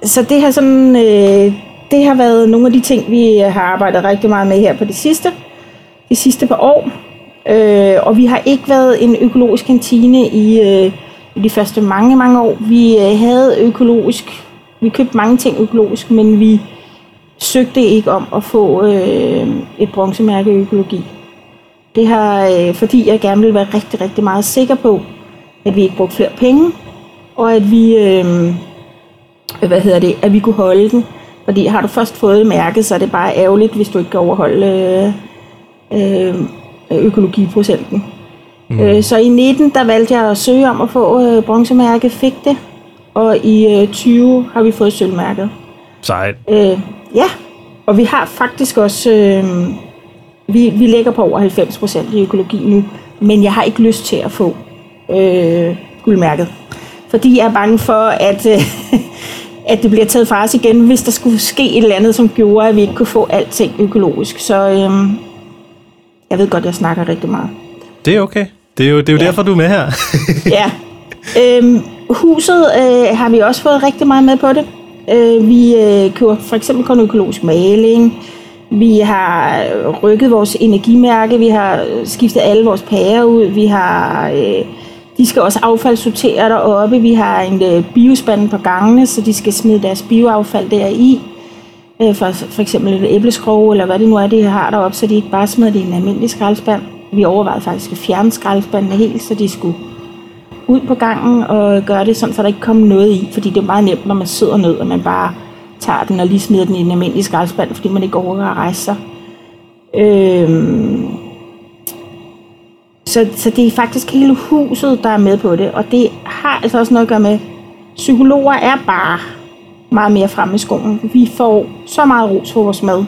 D: så det har sådan, øh, det har været nogle af de ting, vi har arbejdet rigtig meget med her på det sidste, de sidste par år. Øh, og vi har ikke været en økologisk kantine i, øh, i de første mange, mange år. Vi øh, havde økologisk, vi købte mange ting økologisk, men vi søgte ikke om at få øh, et bronzemærke i økologi. Det har, øh, fordi jeg gerne vil være rigtig, rigtig meget sikker på, at vi ikke brugte flere penge, og at vi, øh, hvad hedder det, at vi kunne holde den. Fordi har du først fået mærket, så er det bare ærgerligt, hvis du ikke kan overholde øh, øh, økologiprocenten. Mm. Øh, så i 19, der valgte jeg at søge om at få øh, bronzemærke, fik det. Og i øh, 20 har vi fået sølvmærket.
A: Sejt.
D: Øh, ja, og vi har faktisk også... Øh, vi, vi ligger på over 90 procent i økologi nu, men jeg har ikke lyst til at få øh, guldmærket. Fordi jeg er bange for, at, øh, [LAUGHS] at det bliver taget fra os igen, hvis der skulle ske et eller andet, som gjorde, at vi ikke kunne få alting økologisk. Så øh, jeg ved godt, jeg snakker rigtig meget.
A: Det er okay. Det er jo, det er jo ja. derfor, du er med her.
D: ja. Øhm, huset øh, har vi også fået rigtig meget med på det. Øh, vi øh, køber for eksempel kun økologisk maling. Vi har øh, rykket vores energimærke. Vi har øh, skiftet alle vores pærer ud. Vi har... Øh, de skal også affaldssortere deroppe. Vi har en øh, biospand på gangene, så de skal smide deres bioaffald deri. Øh, for, for eksempel et æbleskrog, eller hvad det nu er, de har deroppe, så de ikke bare smider det i en almindelig skraldespand. Vi overvejede faktisk at fjerne skraldespandene helt, så de skulle ud på gangen og gøre det sådan, så der ikke kom noget i. Fordi det er meget nemt, når man sidder ned, og man bare tager den og lige smider den i en almindelig skraldespand, fordi man ikke overgår at rejse sig. Øhm, så, så det er faktisk hele huset, der er med på det, og det har altså også noget at gøre med, psykologer er bare meget mere fremme i skolen. Vi får så meget ros for vores mad.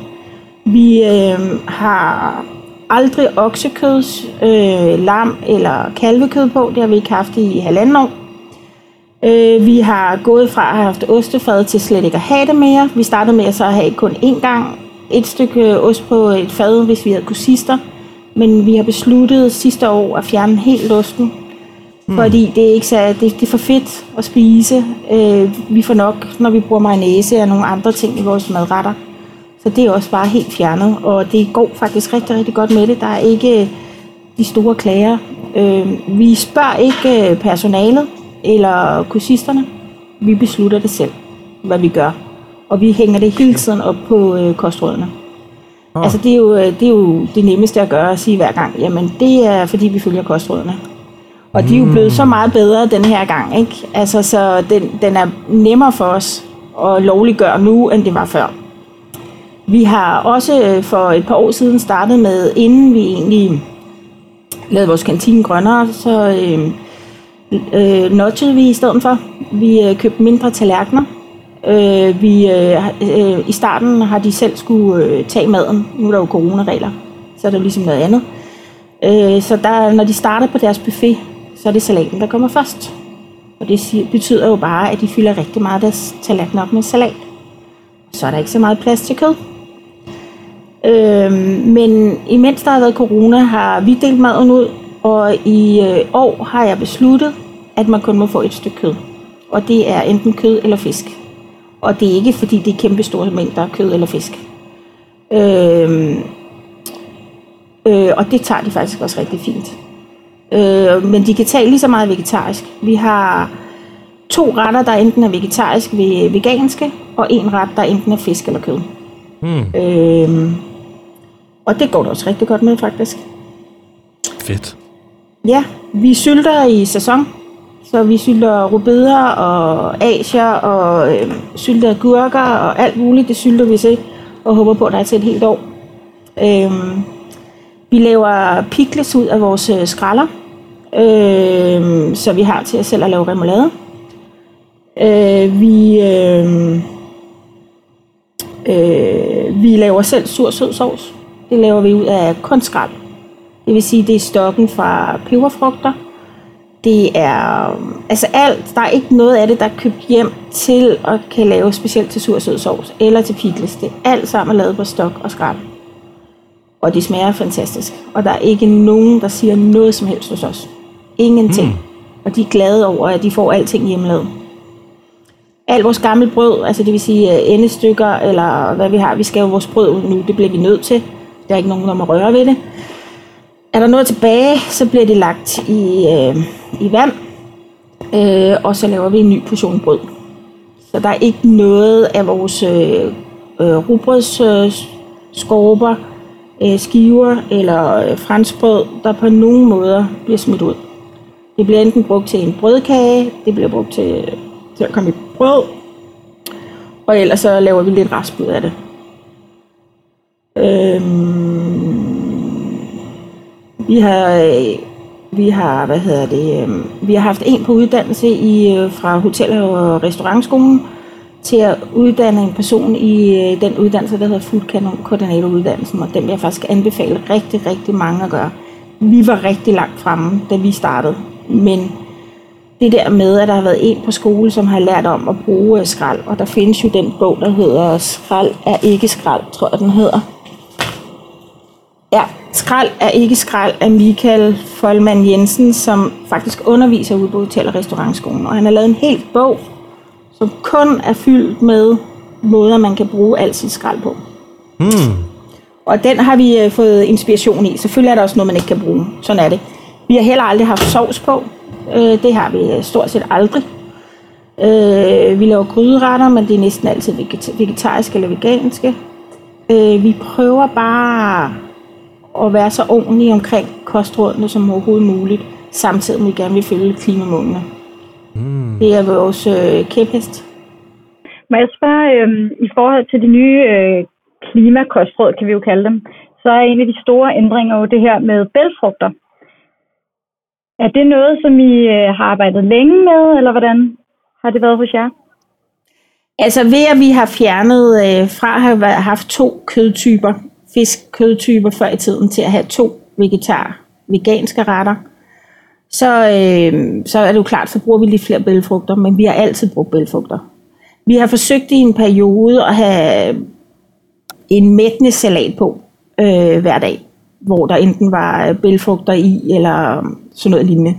D: Vi øh, har aldrig oksekød, øh, lam eller kalvekød på. Det har vi ikke haft i halvanden år. Øh, vi har gået fra at have haft ostefad til slet ikke at have det mere. Vi startede med at så have kun én gang et stykke ost på et fad, hvis vi havde kursister. Men vi har besluttet sidste år at fjerne helt osten, mm. fordi det er ikke så, det, det er for fedt at spise. Øh, vi får nok, når vi bruger mayonnaise og nogle andre ting i vores madretter. Så det er også bare helt fjernet, og det går faktisk rigtig, rigtig godt med det. Der er ikke de store klager. Øh, vi spørger ikke øh, personalet eller kursisterne. Vi beslutter det selv, hvad vi gør. Og vi hænger det hele tiden op på øh, kostrådene. Oh. Altså det er, jo, øh, det er jo det nemmeste at gøre at sige hver gang, jamen det er fordi vi følger kostrådene. Og mm. de er jo blevet så meget bedre den her gang, ikke? Altså så den, den er nemmere for os at lovliggøre nu, end det var før. Vi har også øh, for et par år siden startet med, inden vi egentlig lavede vores kantine grønnere, så øh, øh, notchede vi i stedet for. Vi øh, købte mindre tallerkener. Øh, vi, øh, øh, I starten har de selv skulle øh, tage maden. Nu er der jo coronaregler, så er der jo ligesom noget andet. Øh, så der, når de starter på deres buffet, så er det salaten, der kommer først. Og det betyder jo bare, at de fylder rigtig meget af deres tallerken op med salat. Så er der ikke så meget plads til kød. Øhm, men imens der har været corona, har vi delt maden ud, og i øh, år har jeg besluttet, at man kun må få et stykke kød. Og det er enten kød eller fisk. Og det er ikke, fordi det er kæmpe store mængder kød eller fisk. Øhm, øh, og det tager de faktisk også rigtig fint. Øh, men de kan tage lige så meget vegetarisk. Vi har to retter, der enten er vegetarisk ved veganske, og en ret, der enten er fisk eller kød. Mm. Øh, og det går da også rigtig godt med, faktisk.
A: Fedt.
D: Ja, vi sylter i sæson. Så vi sylter rubeder og asier og øh, sylter agurker og alt muligt. Det sylter vi til og håber på, at der er til et helt år. Øh, vi laver pickles ud af vores skralder, øh, så vi har til os selv at lave remoulade. Øh, vi, øh, øh, vi laver selv sur sød sovs. Det laver vi ud af kunstskrald. Det vil sige, det er stokken fra peberfrugter. Det er altså alt. Der er ikke noget af det, der er købt hjem til at kan lave specielt til sur sød sovs eller til pickles. Det er alt sammen lavet på stok og skrald. Og de smager fantastisk. Og der er ikke nogen, der siger noget som helst hos os. Ingenting. Mm. Og de er glade over, at de får alting hjemmelavet. Alt vores gamle brød, altså det vil sige øh, endestykker, eller hvad vi har, vi skal jo vores brød ud nu, det bliver vi nødt til. Der er ikke nogen, der må røre ved det. Er der noget tilbage, så bliver det lagt i, øh, i vand, øh, og så laver vi en ny portion brød. Så der er ikke noget af vores øh, øh, øh, øh, skiver eller øh, franskbrød, der på nogen måder bliver smidt ud. Det bliver enten brugt til en brødkage, det bliver brugt til, til at komme i brød, og ellers så laver vi lidt restbrød af det. Øhm, vi har, øh, vi har, hvad hedder det, øhm, vi har haft en på uddannelse i, øh, fra Hotel- og Restaurantskolen til at uddanne en person i øh, den uddannelse, der hedder Food Coordinator uddannelsen, og den vil jeg faktisk anbefale rigtig, rigtig mange at gøre. Vi var rigtig langt fremme, da vi startede, men det der med, at der har været en på skole, som har lært om at bruge skrald, og der findes jo den bog, der hedder Skrald er ikke skrald, tror jeg den hedder. Ja, Skrald er ikke skrald af Michael Folman Jensen, som faktisk underviser ude på Hotel- og Restaurantskolen. Og han har lavet en helt bog, som kun er fyldt med måder, man kan bruge alt sit skrald på.
A: Hmm.
D: Og den har vi øh, fået inspiration i. Selvfølgelig er der også noget, man ikke kan bruge. Sådan er det. Vi har heller aldrig haft sovs på. Øh, det har vi øh, stort set aldrig. Vi laver gryderetter, men det er næsten altid vegetariske eller veganske. Vi prøver bare at være så ordentlige omkring kostrådene som overhovedet muligt, samtidig med at vi gerne vil følge klimamålene. Mm. Det er vores øh, kæphest.
E: Må jeg spørge, øh, i forhold til de nye øh, klimakostråd, kan vi jo kalde dem, så er en af de store ændringer jo det her med bælfrugter. Er det noget, som I øh, har arbejdet længe med, eller hvordan har det været hos jer?
D: Altså ved at vi har fjernet øh, fra at have haft to kødtyper, fisk-kødtyper før i tiden, til at have to vegetar veganske retter, så, øh, så er det jo klart, så bruger vi lidt flere bælfrugter, men vi har altid brugt bælfrugter. Vi har forsøgt i en periode at have en mættende salat på øh, hver dag, hvor der enten var øh, bælfrugter i, eller øh, sådan noget lignende.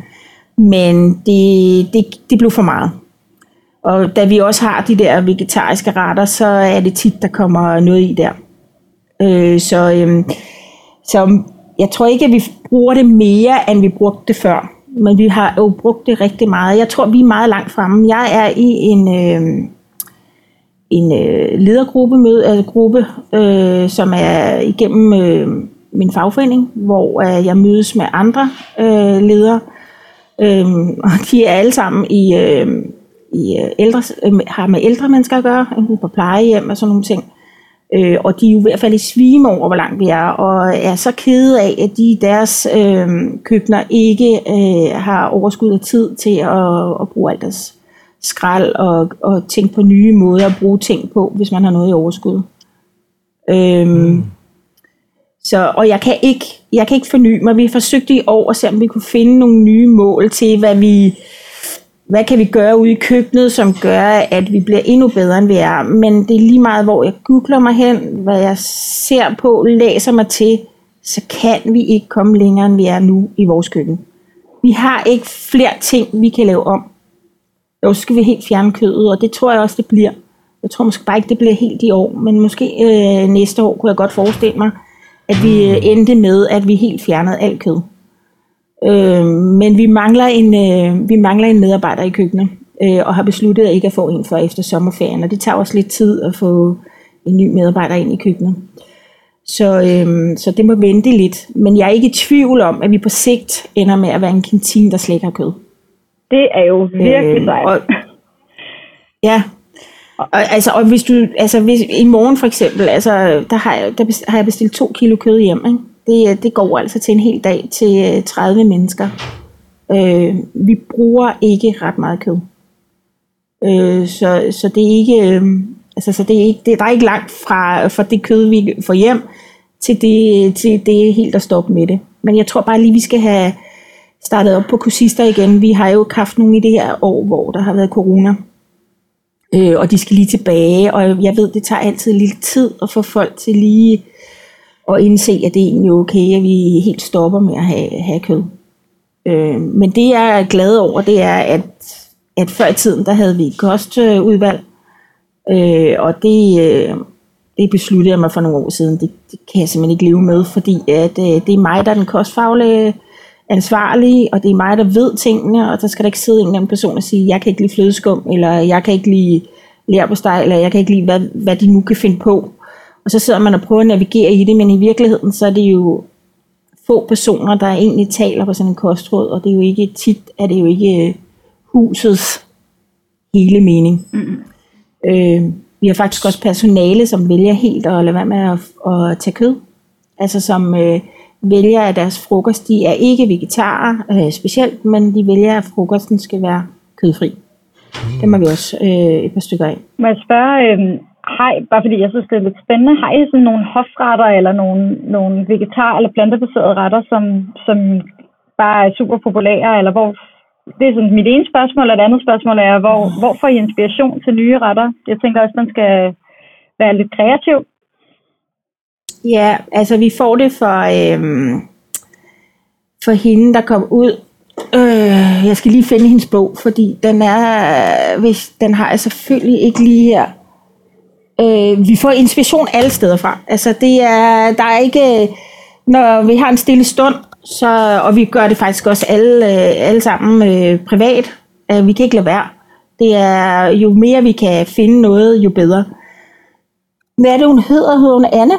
D: Men det, det, det blev for meget. Og da vi også har de der vegetariske retter, så er det tit, der kommer noget i der. Øh, så, øh, så jeg tror ikke, at vi bruger det mere, end vi brugte det før. Men vi har jo brugt det rigtig meget. Jeg tror, vi er meget langt fremme. Jeg er i en, øh, en øh, ledergruppe, møde, altså øh, gruppe, øh, som er igennem øh, min fagforening, hvor øh, jeg mødes med andre øh, ledere. Øh, og de er alle sammen i, øh, i øh, ældre, øh, har med ældre mennesker at gøre, enten på plejehjem og sådan nogle ting. Øh, og de er jo i hvert fald i svime over, hvor langt vi er, og er så kede af, at de i deres øh, køkkener ikke øh, har overskud af tid til at, at bruge alt deres skrald og, og tænke på nye måder at bruge ting på, hvis man har noget i overskud. Øhm, mm. så, og jeg kan, ikke, jeg kan ikke forny mig. Vi forsøgte i år at se, om vi kunne finde nogle nye mål til, hvad vi hvad kan vi gøre ude i køkkenet, som gør, at vi bliver endnu bedre, end vi er. Men det er lige meget, hvor jeg googler mig hen, hvad jeg ser på, læser mig til, så kan vi ikke komme længere, end vi er nu i vores køkken. Vi har ikke flere ting, vi kan lave om. Jo, så skal vi helt fjerne kødet, og det tror jeg også, det bliver. Jeg tror måske bare ikke, det bliver helt i år, men måske øh, næste år kunne jeg godt forestille mig, at vi øh, endte med, at vi helt fjernede alt kød. Øh, men vi mangler, en, øh, vi mangler en medarbejder i køkkenet, øh, og har besluttet at ikke at få en for efter sommerferien, og det tager også lidt tid at få en ny medarbejder ind i køkkenet. Så, øh, så det må vente lidt. Men jeg er ikke i tvivl om, at vi på sigt ender med at være en kantine, der slet ikke har kød.
E: Det er jo virkelig øh,
D: og, Ja, og, altså, og hvis du, altså hvis, i morgen for eksempel, altså, der har, jeg, der har jeg bestilt to kilo kød hjem, ikke? Det, øh, det går altså til en hel dag til øh, 30 mennesker. Øh, vi bruger ikke ret meget kød. Øh, så, så det er ikke, øh, altså, så det er ikke, det, der er ikke langt fra, fra det kød, vi får hjem, til det, til det helt at stoppe med det. Men jeg tror bare lige, vi skal have startet op på kursister igen. Vi har jo haft nogle i det her år, hvor der har været corona. Øh, og de skal lige tilbage, og jeg ved, det tager altid lidt tid at få folk til lige og indse, at det er egentlig okay, at vi helt stopper med at have, have kød. Øh, men det jeg er glad over, det er, at, at før i tiden, der havde vi et kostudvalg, øh, og det, øh, det besluttede jeg mig for nogle år siden. Det, det kan jeg simpelthen ikke leve med, fordi at, øh, det er mig, der er den kostfaglige ansvarlige, og det er mig, der ved tingene, og der skal der ikke sidde en eller anden person og sige, jeg kan ikke lide flødeskum, eller jeg kan ikke lide lærbosteg, eller jeg kan ikke lide, hvad, hvad de nu kan finde på. Og så sidder man og prøver at navigere i det, men i virkeligheden, så er det jo få personer, der egentlig taler på sådan en kostråd, og det er jo ikke tit, er det jo ikke øh, husets hele mening. Mm. Øh, vi har faktisk også personale, som vælger helt at lade være med at, at tage kød. Altså som øh, vælger, at deres frokost, de er ikke vegetarer øh, specielt, men de vælger, at frokosten skal være kødfri. Mm. Det må vi også øh, et par stykker af.
E: Må jeg spørge, øh, hej, bare fordi jeg synes, det er lidt spændende, har I sådan nogle hofretter eller nogle, nogle vegetar- eller plantebaserede retter, som, som bare er super populære, eller hvor det er sådan mit ene spørgsmål, og det andet spørgsmål er, hvor, hvor får I inspiration til nye retter? Jeg tænker også, at man skal være lidt kreativ.
D: Ja, altså vi får det for, øhm, for hende, der kom ud. Øh, jeg skal lige finde hendes bog, fordi den er, hvis, den har jeg selvfølgelig ikke lige her. Øh, vi får inspiration alle steder fra. Altså det er, der er ikke, når vi har en stille stund, så, og vi gør det faktisk også alle, øh, alle sammen øh, privat. Øh, vi kan ikke lade være. Det er, jo mere vi kan finde noget, jo bedre. Hvad er det, hun hedder? Hedder hun Anne?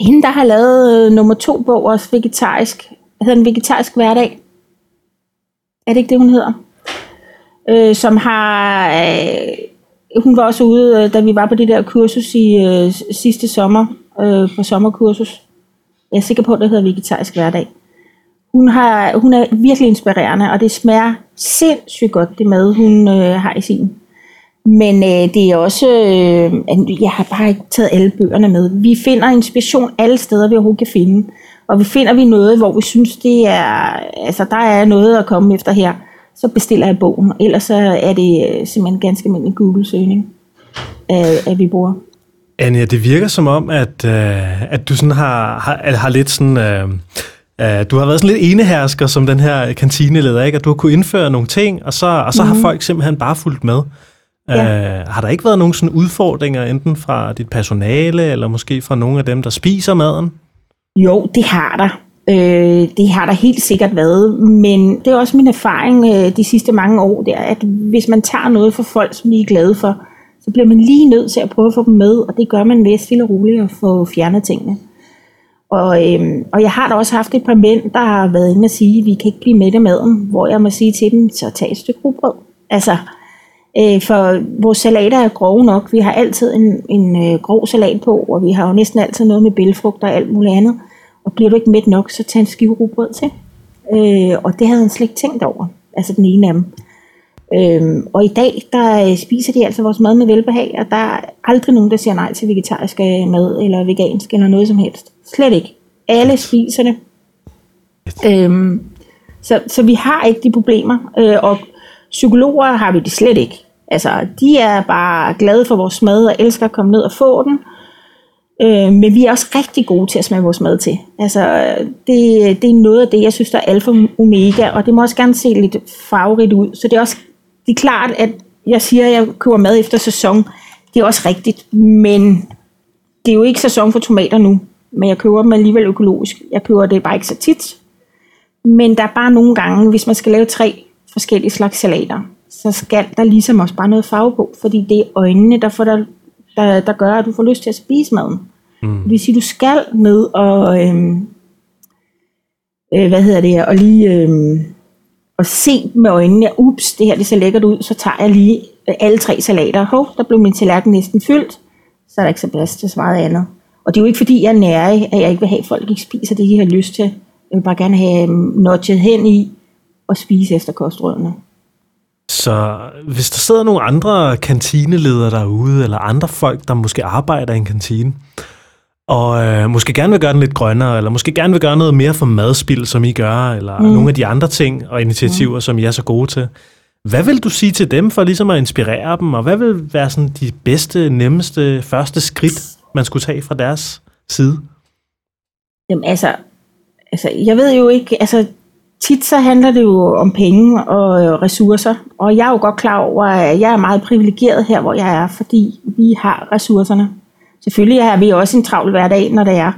D: hende, der har lavet øh, nummer to bog, også vegetarisk, hedder en Vegetarisk Hverdag. Er det ikke det, hun hedder? Øh, som har, øh, hun var også ude, øh, da vi var på det der kursus i øh, sidste sommer, øh, på sommerkursus. Jeg er sikker på, at det hedder Vegetarisk Hverdag. Hun, har, hun er virkelig inspirerende, og det smager sindssygt godt, det mad, hun øh, har i sin men øh, det er også, øh, jeg har bare ikke taget alle bøgerne med. Vi finder inspiration alle steder, vi overhovedet kan finde. Og vi finder vi noget, hvor vi synes, det er, altså der er noget at komme efter her, så bestiller jeg bogen. Ellers så er det øh, simpelthen ganske almindelig Google-søgning, at, at vi bruger.
A: Anja, det virker som om, at, øh, at du sådan har, har, har lidt sådan... Øh, Uh, du har været sådan lidt enehersker som den her kantineleder, ikke? At du har kunne indføre nogle ting, og så, og så mm. har mhm. folk simpelthen bare fulgt med. Ja. Øh, har der ikke været nogen sådan udfordringer, enten fra dit personale, eller måske fra nogle af dem, der spiser maden?
D: Jo, det har der. Øh, det har der helt sikkert været, men det er også min erfaring øh, de sidste mange år, det er, at hvis man tager noget for folk, som de er glade for, så bliver man lige nødt til at prøve at få dem med, og det gør man ved stille og roligt at få fjernet tingene. Og, øhm, og jeg har da også haft et par mænd, der har været inde og sige, at vi kan ikke blive med af maden, hvor jeg må sige til dem, så tag et stykke rugbrød. Altså, Øh, for vores salater er grove nok. Vi har altid en, en øh, grov salat på, og vi har jo næsten altid noget med bælfrugt og alt muligt andet. Og bliver du ikke mæt nok, så tag en skive rugbrød til. Øh, og det havde han slet ikke tænkt over. Altså den ene af dem. Øhm, og i dag, der øh, spiser de altså vores mad med velbehag, og der er aldrig nogen, der siger nej til vegetarisk mad, eller vegansk, eller noget som helst. Slet ikke. Alle spiser det. Øhm, så, så vi har ikke de problemer, øh, og Psykologer har vi det slet ikke. Altså, de er bare glade for vores mad og elsker at komme ned og få den. Øh, men vi er også rigtig gode til at smage vores mad til. Altså, det, det er noget af det, jeg synes, der er alfa omega, og det må også gerne se lidt farverigt ud. Så det er også det er klart, at jeg siger, at jeg køber mad efter sæson. Det er også rigtigt, men det er jo ikke sæson for tomater nu. Men jeg køber dem alligevel økologisk. Jeg køber det bare ikke så tit. Men der er bare nogle gange, hvis man skal lave tre forskellige slags salater, så skal der ligesom også bare noget farve på, fordi det er øjnene, der, får der, der, der gør, at du får lyst til at spise maden. Mm. Det vil sige, at du skal ned og, øhm, øh, hvad hedder det, og lige øhm, og se med øjnene, ups, det her det ser lækkert ud, så tager jeg lige alle tre salater. Hov, der blev min tallerken næsten fyldt, så er der ikke så plads til så meget andet. Og det er jo ikke fordi, jeg er nære, at jeg ikke vil have, at folk ikke spiser det, de har lyst til. Jeg vil bare gerne have øhm, notchet hen i, at spise efter kostrådene.
A: Så hvis der sidder nogle andre kantineledere derude, eller andre folk, der måske arbejder i en kantine, og øh, måske gerne vil gøre den lidt grønnere, eller måske gerne vil gøre noget mere for madspil, som I gør, eller mm. nogle af de andre ting og initiativer, mm. som I er så gode til. Hvad vil du sige til dem for ligesom at inspirere dem, og hvad vil være sådan de bedste, nemmeste første skridt, man skulle tage fra deres side?
D: Jamen altså, altså, jeg ved jo ikke, altså tit så handler det jo om penge og øh, ressourcer, og jeg er jo godt klar over, at jeg er meget privilegeret her, hvor jeg er, fordi vi har ressourcerne. Selvfølgelig har vi også en travl hverdag, når det er.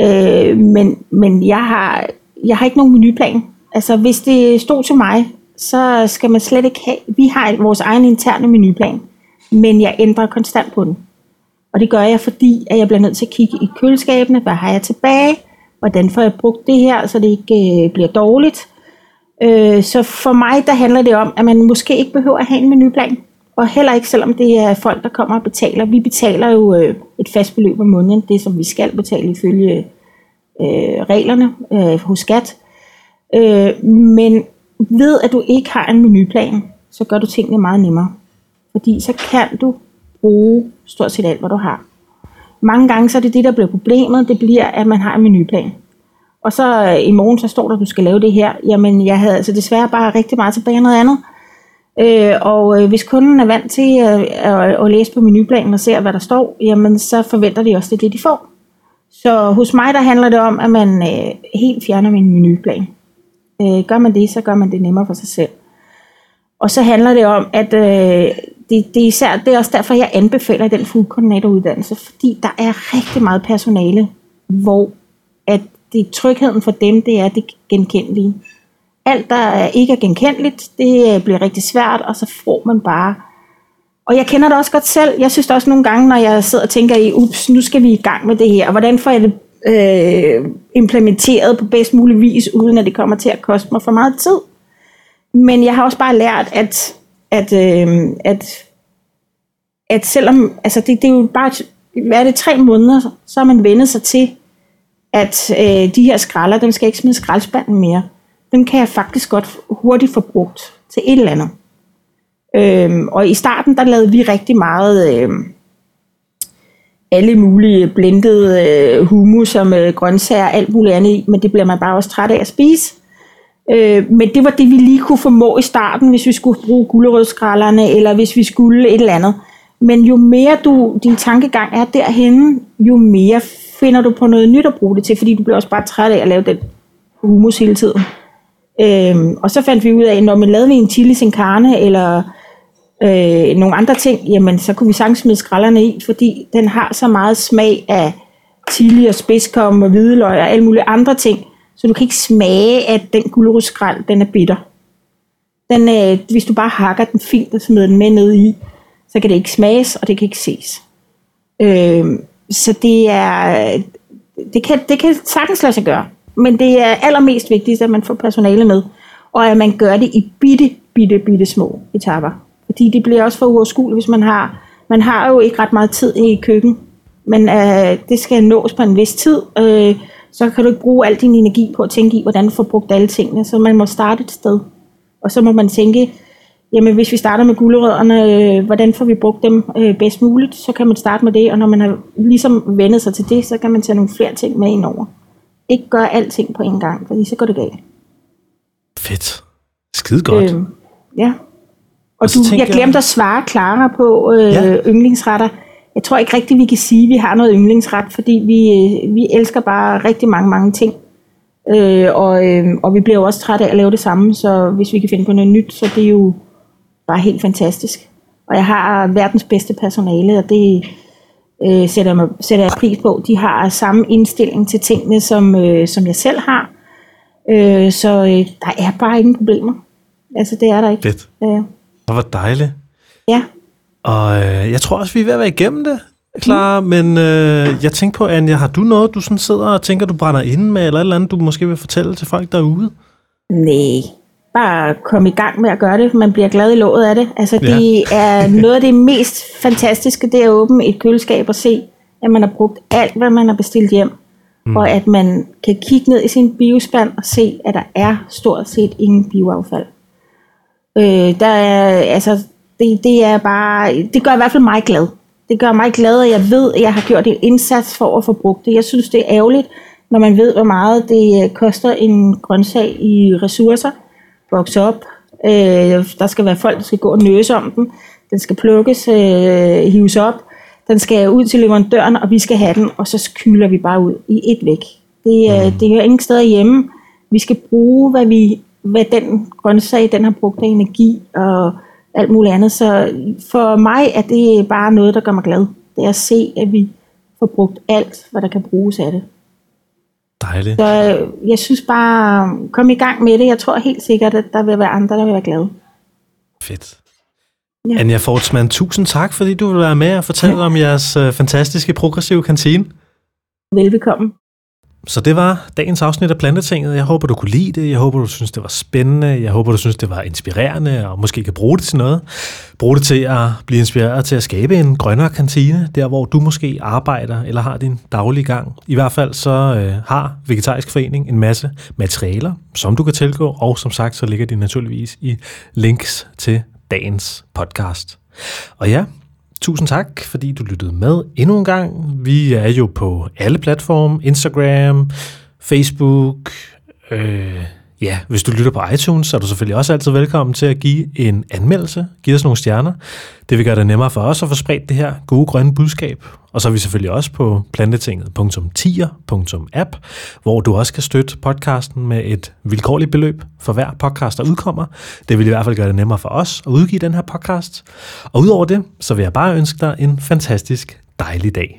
D: Øh, men men jeg, har, jeg har ikke nogen menuplan. Altså hvis det stod til mig, så skal man slet ikke have, vi har vores egen interne menuplan, men jeg ændrer konstant på den. Og det gør jeg, fordi at jeg bliver nødt til at kigge i køleskabene, hvad har jeg tilbage, hvordan får jeg brugt det her, så det ikke øh, bliver dårligt. Øh, så for mig, der handler det om, at man måske ikke behøver at have en menuplan. Og heller ikke, selvom det er folk, der kommer og betaler. Vi betaler jo øh, et fast beløb om måneden, det som vi skal betale ifølge øh, reglerne øh, hos skat. Øh, men ved, at du ikke har en menuplan, så gør du tingene meget nemmere. Fordi så kan du bruge stort set alt, hvad du har. Mange gange så er det det, der bliver problemet, det bliver, at man har en menuplan. Og så øh, i morgen, så står der, at du skal lave det her. Jamen, jeg havde altså desværre bare rigtig meget tilbage af noget andet. Øh, og øh, hvis kunden er vant til at, at, at læse på menuplanen og se, hvad der står, jamen så forventer de også, det det, de får. Så hos mig, der handler det om, at man øh, helt fjerner min menuplan. Øh, gør man det, så gør man det nemmere for sig selv. Og så handler det om, at øh, det, det, er især, det er også derfor, jeg anbefaler den foodkoordinatoruddannelse, fordi der er rigtig meget personale, hvor at det trygheden for dem, det er det genkendelige. Alt, der ikke er genkendeligt, det øh, bliver rigtig svært, og så får man bare... Og jeg kender det også godt selv. Jeg synes også nogle gange, når jeg sidder og tænker i, ups, nu skal vi i gang med det her, og hvordan får jeg det øh, implementeret på bedst mulig vis, uden at det kommer til at koste mig for meget tid. Men jeg har også bare lært, at, at, øh, at, at selvom, altså det, det er jo bare, hvad er det, tre måneder, så har man vendet sig til, at øh, de her skralder, dem skal ikke smide skraldspanden mere. Dem kan jeg faktisk godt hurtigt få brugt til et eller andet. Øhm, og i starten, der lavede vi rigtig meget øh, alle mulige blendede øh, hummus og med grøntsager og alt muligt andet i, men det bliver man bare også træt af at spise. Øh, men det var det, vi lige kunne formå i starten, hvis vi skulle bruge gulerødskrallerne, eller hvis vi skulle et eller andet. Men jo mere du, din tankegang er derhenne, jo mere finder du på noget nyt at bruge det til, fordi du bliver også bare træt af at lave den humus hele tiden. Øhm, og så fandt vi ud af, når man lavede en chili sin carne, eller øh, nogle andre ting, jamen så kunne vi sagtens smide skralderne i, fordi den har så meget smag af chili og spidskom og hvidløg og alle mulige andre ting, så du kan ikke smage, at den gulerodsskrald, den er bitter. Den, øh, hvis du bare hakker den fint og smider den med ned i, så kan det ikke smages, og det kan ikke ses. Øh, så det er, det kan, det kan sagtens lade sig gøre. Men det er allermest vigtigt, at man får personale med, og at man gør det i bitte, bitte, bitte små etaper. Fordi det bliver også for uoverskueligt, hvis man har, man har jo ikke ret meget tid i køkken, men øh, det skal nås på en vis tid, øh, så kan du ikke bruge al din energi på at tænke i, hvordan du får brugt alle tingene, så man må starte et sted. Og så må man tænke, jamen hvis vi starter med gulerødderne, øh, hvordan får vi brugt dem øh, bedst muligt, så kan man starte med det, og når man har ligesom vendet sig til det, så kan man tage nogle flere ting med ind over. Ikke gøre alting på en gang, fordi så går det galt.
A: Fedt. Skide godt. Øh,
D: ja. Og, og du, jeg glemte at svare Clara på øh, ja. yndlingsretter. Jeg tror ikke rigtigt, vi kan sige, at vi har noget yndlingsret, fordi vi, øh, vi elsker bare rigtig mange, mange ting. Øh, og, øh, og vi bliver jo også trætte af at lave det samme, så hvis vi kan finde på noget nyt, så det er jo bare helt fantastisk. Og jeg har verdens bedste personale, og det øh, sætter, mig, sætter jeg pris på. De har samme indstilling til tingene, som, øh, som jeg selv har. Øh, så øh, der er bare ingen problemer. Altså, det er der ikke.
A: Fedt. Ja. Det var dejligt.
D: Ja.
A: Og øh, jeg tror også, vi er ved at være igennem det, klar. Mm. Men øh, jeg tænker på, Anja, har du noget, du sådan sidder og tænker, du brænder ind med, eller et eller andet, du måske vil fortælle til folk derude?
D: Nej, bare komme i gang med at gøre det. Man bliver glad i låget af det. Altså, det ja. er noget af det mest fantastiske, det er at åbne et køleskab og se, at man har brugt alt, hvad man har bestilt hjem. Mm. Og at man kan kigge ned i sin biospand og se, at der er stort set ingen bioaffald. Øh, der er, altså, det, det er bare, det gør i hvert fald mig glad. Det gør mig glad, at jeg ved, at jeg har gjort en indsats for at få brugt det. Jeg synes, det er ærgerligt, når man ved, hvor meget det øh, koster en grøntsag i ressourcer vokse op. Øh, der skal være folk, der skal gå og nøse om den. Den skal plukkes, øh, hives op. Den skal ud til leverandøren, og vi skal have den, og så kylder vi bare ud i et væk. Det, mm. det hører ingen steder hjemme. Vi skal bruge, hvad, vi, hvad den grøntsag den har brugt af energi og alt muligt andet. Så for mig er det bare noget, der gør mig glad. Det er at se, at vi får brugt alt, hvad der kan bruges af det.
A: Dejligt.
D: Så jeg synes bare, kom i gang med det. Jeg tror helt sikkert, at der vil være andre, der vil være glade.
A: Fedt. Ja. Anja Fortsmann, tusind tak, fordi du vil være med og fortælle ja. om jeres uh, fantastiske progressive kantine.
D: Velbekomme.
A: Så det var dagens afsnit af Plantetinget. Jeg håber, du kunne lide det. Jeg håber, du synes, det var spændende. Jeg håber, du synes, det var inspirerende, og måske kan bruge det til noget. Brug det til at blive inspireret til at skabe en grønnere kantine, der hvor du måske arbejder eller har din daglige gang. I hvert fald så øh, har Vegetarisk Forening en masse materialer, som du kan tilgå, og som sagt, så ligger de naturligvis i links til dagens podcast. Og ja, Tusind tak, fordi du lyttede med endnu en gang. Vi er jo på alle platforme, Instagram, Facebook. Øh, ja, hvis du lytter på iTunes, så er du selvfølgelig også altid velkommen til at give en anmeldelse. Giv os nogle stjerner. Det vil gøre det nemmere for os at få spredt det her gode grønne budskab. Og så er vi selvfølgelig også på plantetinget.tier.app, hvor du også kan støtte podcasten med et vilkårligt beløb for hver podcast, der udkommer. Det vil i hvert fald gøre det nemmere for os at udgive den her podcast. Og udover det, så vil jeg bare ønske dig en fantastisk dejlig dag.